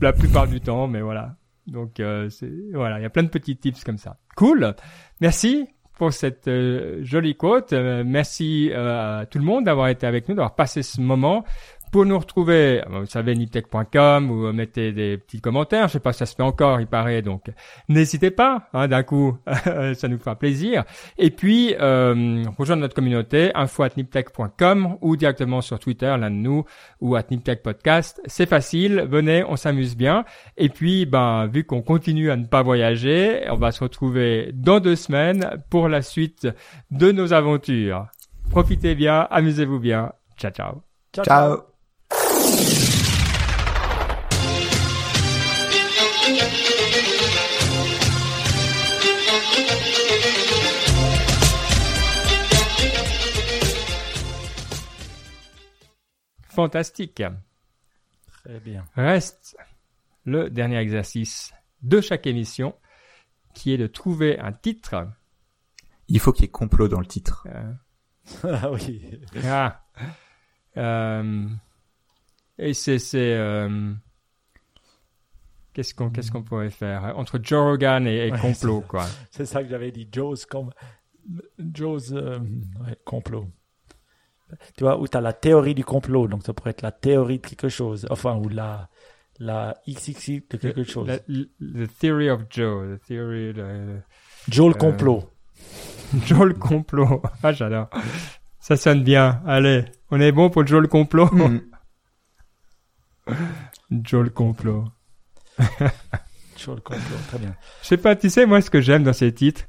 la plupart du temps, mais voilà. Donc euh, c'est voilà, il y a plein de petits tips comme ça. Cool. Merci pour cette euh, jolie quote. Euh, merci à tout le monde d'avoir été avec nous, d'avoir passé ce moment. Pour nous retrouver, euh, vous savez, niptech.com ou mettez des petits commentaires. Je sais pas si ça se fait encore, il paraît. Donc, n'hésitez pas. Hein, D'un coup, ça nous fera plaisir. Et puis, euh, rejoindre notre communauté, info at niptech.com ou directement sur Twitter, l'un de nous, ou at niptech podcast. C'est facile. Venez, on s'amuse bien. Et puis, ben, vu qu'on continue à ne pas voyager, on va se retrouver dans deux semaines pour la suite de nos aventures. Profitez bien, amusez-vous bien. Ciao, ciao. Ciao. Ciao. Fantastique. Très bien. Reste le dernier exercice de chaque émission, qui est de trouver un titre. Il faut qu'il y ait complot dans le titre. Euh, ah oui. ah. Euh, et c'est c'est euh, qu'est-ce qu'on qu'est-ce qu'on pourrait faire entre Joe Rogan et, et Ouais, complot quoi. C'est ça que j'avais dit. Joe's, com... Joe's euh, ouais, complot. Tu vois, où tu as la théorie du complot. Donc, ça pourrait être la théorie de quelque chose. Enfin, ou la, la XXX de quelque chose. La- the theory of Joe, the theory de Joe le Euh, complot. Joe le complot. Ah j'adore. Ça sonne bien. Allez, on est bon pour Joe le complot. Hmm. Joe le complot. Joe le complot. Très bien. Je sais pas, tu sais, moi, ce que j'aime dans ces titres,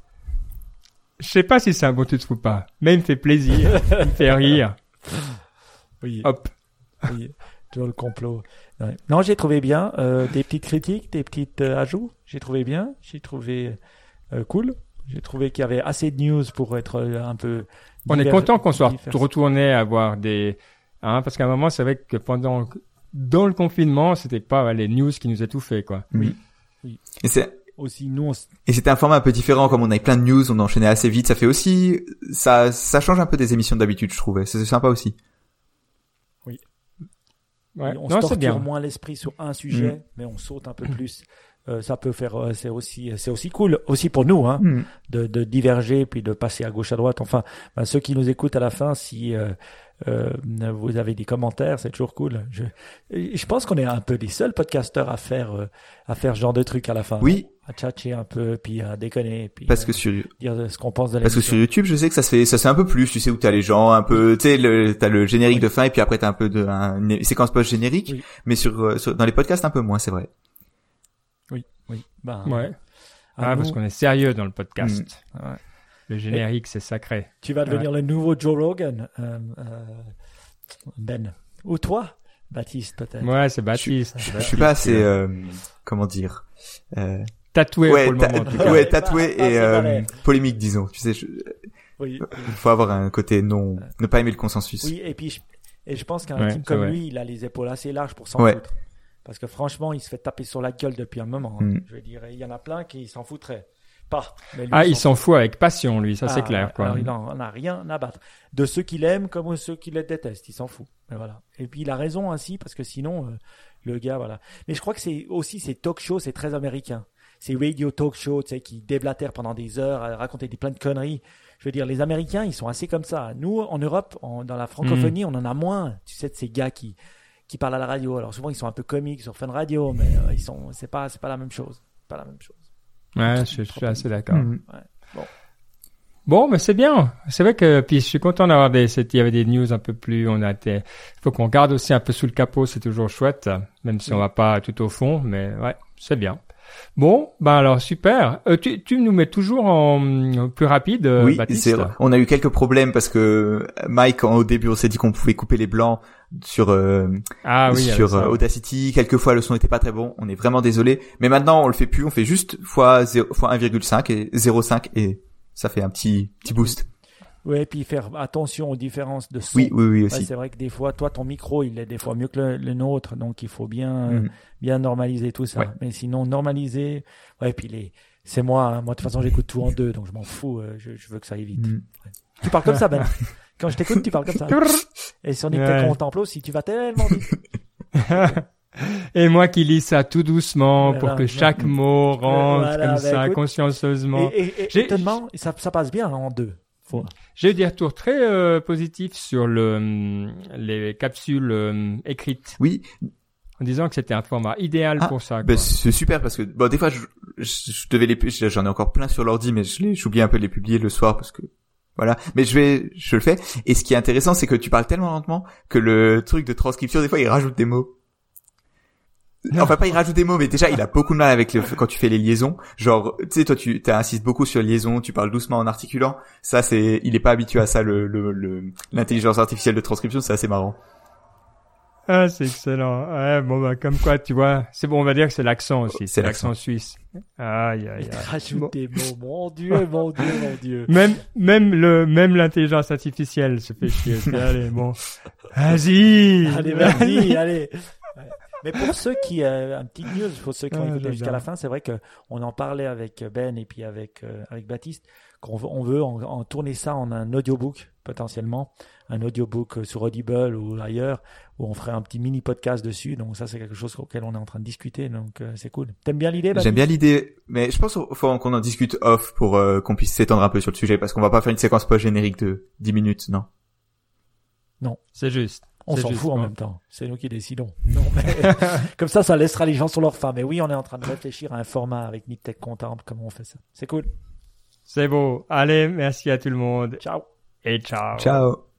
je sais pas si c'est un bon titre ou pas, mais il me fait plaisir, il me fait rire. Oui. Hop. oui. Joe le complot. Ouais. Non, j'ai trouvé bien. euh, des petites critiques, des petites euh, ajouts. J'ai trouvé bien. J'ai trouvé euh, cool. J'ai trouvé qu'il y avait assez de news pour être un peu. On est content qu'on soit divers- retourné à voir des, hein, parce qu'à un moment, c'est vrai que pendant, dans le confinement, c'était pas les news qui nous étouffaient, quoi. Et c'est Aussi, nous, on et c'était un format un peu différent, comme on avait plein de news, on enchaînait assez vite. Ça fait aussi, ça, ça change un peu des émissions d'habitude, je trouvais. C'est sympa aussi. Ouais. on Non, se torture moins l'esprit sur un sujet, mais on saute un peu plus. Euh, ça peut faire, euh, c'est aussi, c'est aussi cool, aussi pour nous, hein, Hmm. de, de diverger puis de passer à gauche à droite. Enfin, ben, ceux qui nous écoutent à la fin, si euh, vous avez des commentaires, c'est toujours cool. Je, je pense qu'on est un peu les seuls podcasteurs à faire euh, à faire ce genre de trucs à la fin. Oui, à tchatcher un peu, puis à déconner, puis parce euh, que sur, dire ce qu'on pense de parce que sur YouTube, je sais que ça se fait, ça se fait un peu plus. Tu sais où t'as les gens un peu, tu sais, le, t'as le générique de fin et puis après t'as un peu de un- une séquence post générique. Oui. Mais sur, euh, sur- dans les podcasts un peu moins, c'est vrai. Oui, ben, Ouais. Ah, parce qu'on est sérieux dans le podcast. ouais. Le générique, c'est sacré. Tu vas devenir le nouveau Joe Rogan, euh, euh, Ben. Ou toi, Baptiste, peut-être. Ouais, c'est Baptiste. Je, je suis pas assez, euh, comment dire, euh, Tatoué ouais, pour le ta- moment. en tout cas. ouais, tatoué Pas- pas et euh, polémique, disons. Tu sais, je- Oui, il faut avoir un côté non, ne pas aimer le consensus. oui, et puis je, et je pense qu'un Ouais, type comme vrai. lui, il a les épaules assez larges pour s'en Ouais. foutre. Parce que franchement, il se fait taper sur la gueule depuis un moment. hein. Mm. Je veux dire, il y en a plein qui s'en foutraient. Pas. mais lui, Ah, il s'en fout avec passion, lui, ça c'est Ah, clair, quoi. alors, il en a rien à battre. De ceux qui l'aiment comme de ceux qui le détestent, il s'en fout. Mais voilà. Et puis il a raison ainsi parce que sinon euh, le gars voilà. Mais je crois que c'est aussi ces talk shows, c'est très américain. Ces radio talk shows, tu sais, qui déblatèrent pendant des heures, à raconter des plein de conneries. Je veux dire, les Américains, ils sont assez comme ça. Nous, en Europe, en- dans la francophonie, on en a moins. Tu sais, de ces gars qui qui parlent à la radio. Alors souvent, ils sont un peu comiques sur Fun Radio, mais euh, ils sont, c'est pas, c'est pas la même chose. Pas la même chose. Ouais, je, je suis assez d'accord. Mhm. Bon, mais c'est bien. C'est vrai que puis je suis content d'avoir des. Il y avait des news un peu plus. On a été. Il faut qu'on garde aussi un peu sous le capot. C'est toujours chouette, même si on va pas tout au fond. Mais ouais, c'est bien. Bon, ben alors super. Euh, tu, tu nous mets toujours en en plus rapide, euh, oui, Baptiste. on a eu quelques problèmes parce que Mike, en- au début, on s'est dit qu'on pouvait couper les blancs sur euh, Ah oui. sur euh, Audacity. Quelquefois, le son n'était pas très bon. On est vraiment désolé. Mais maintenant, on le fait plus. On fait juste fois 0, fois 1,5 et 0,5 et ça fait un petit petit boost. Ouais, puis faire attention aux différences de son. Oui, oui, oui Ouais, aussi. c'est vrai que des fois, toi, ton micro, il est des fois mieux que le, le nôtre, donc il faut bien, euh, Mhm. bien normaliser tout ça. Ouais. Mais sinon, normaliser, ouais, puis les, c'est moi, hein. moi de toute façon, j'écoute tout en deux, donc je m'en fous, euh, je, je veux que ça aille vite. Mm. Tu parles comme ça, Ben. Quand je t'écoute, tu parles comme ça. Et sur Nick Ouais. Contemple aussi, tu vas tellement vite. Et moi qui lis ça tout doucement pour que chaque mot rentre Voilà, comme bah, ça, écoute. consciencieusement. Et, et, et J'ai- étonnamment, ça, ça passe bien en deux. Faut- J'ai eu des retours très euh, positifs sur le, hum, les capsules hum, écrites, Oui, en disant que c'était un format idéal Ah, pour ça. Ben, c'est super parce que bon des fois je, je, je devais les j'en ai encore plein sur l'ordi mais je j'oublie un peu de les publier le soir parce que voilà. Mais je vais je le fais. Et ce qui est intéressant c'est que tu parles tellement lentement que le truc de transcription des fois il rajoute des mots enfin pas il rajoute des mots mais déjà il a beaucoup de mal avec le quand tu fais les liaisons genre tu sais toi tu insistes beaucoup sur liaison tu parles doucement en articulant ça c'est il est pas habitué à ça le le le- l'intelligence artificielle de transcription c'est assez marrant Ah, c'est excellent. Ouais, bon, bah, comme quoi, tu vois, c'est bon, on va dire que c'est l'accent aussi. C'est l'accent suisse. Aïe, aïe, aïe. Rajoute Bon. des mots, mon Dieu, mon Dieu, mon Dieu. Même, même le, même l'intelligence artificielle se fait chier. Allez, bon. Vas-y. Allez, vas-y, allez. Mais pour ceux qui, euh, un petit news, pour ceux qui ont Ah, écouté jusqu'à la fin, c'est vrai que on en parlait avec Ben et puis avec euh, avec Baptiste qu'on veut, on veut en, en tourner ça en un audiobook potentiellement, un audiobook euh, sur Audible ou ailleurs où on ferait un petit mini podcast dessus. Donc ça, c'est quelque chose auquel on est en train de discuter. Donc euh, c'est cool. T'aimes bien l'idée, J'aime bien l'idée, mais je pense qu'il faut qu'on en discute off pour euh, qu'on puisse s'étendre un peu sur le sujet, parce qu'on va pas faire une séquence post générique de 10 minutes, non C'est juste. On s'en fout en même temps. C'est nous qui décidons. Non, mais comme ça, ça laissera les gens sur leur faim. Mais oui, on est en train de réfléchir à un format avec Nick Tech Contemple. Comment on fait ça C'est cool. C'est beau. Allez, merci à tout le monde. Ciao. Et ciao. Ciao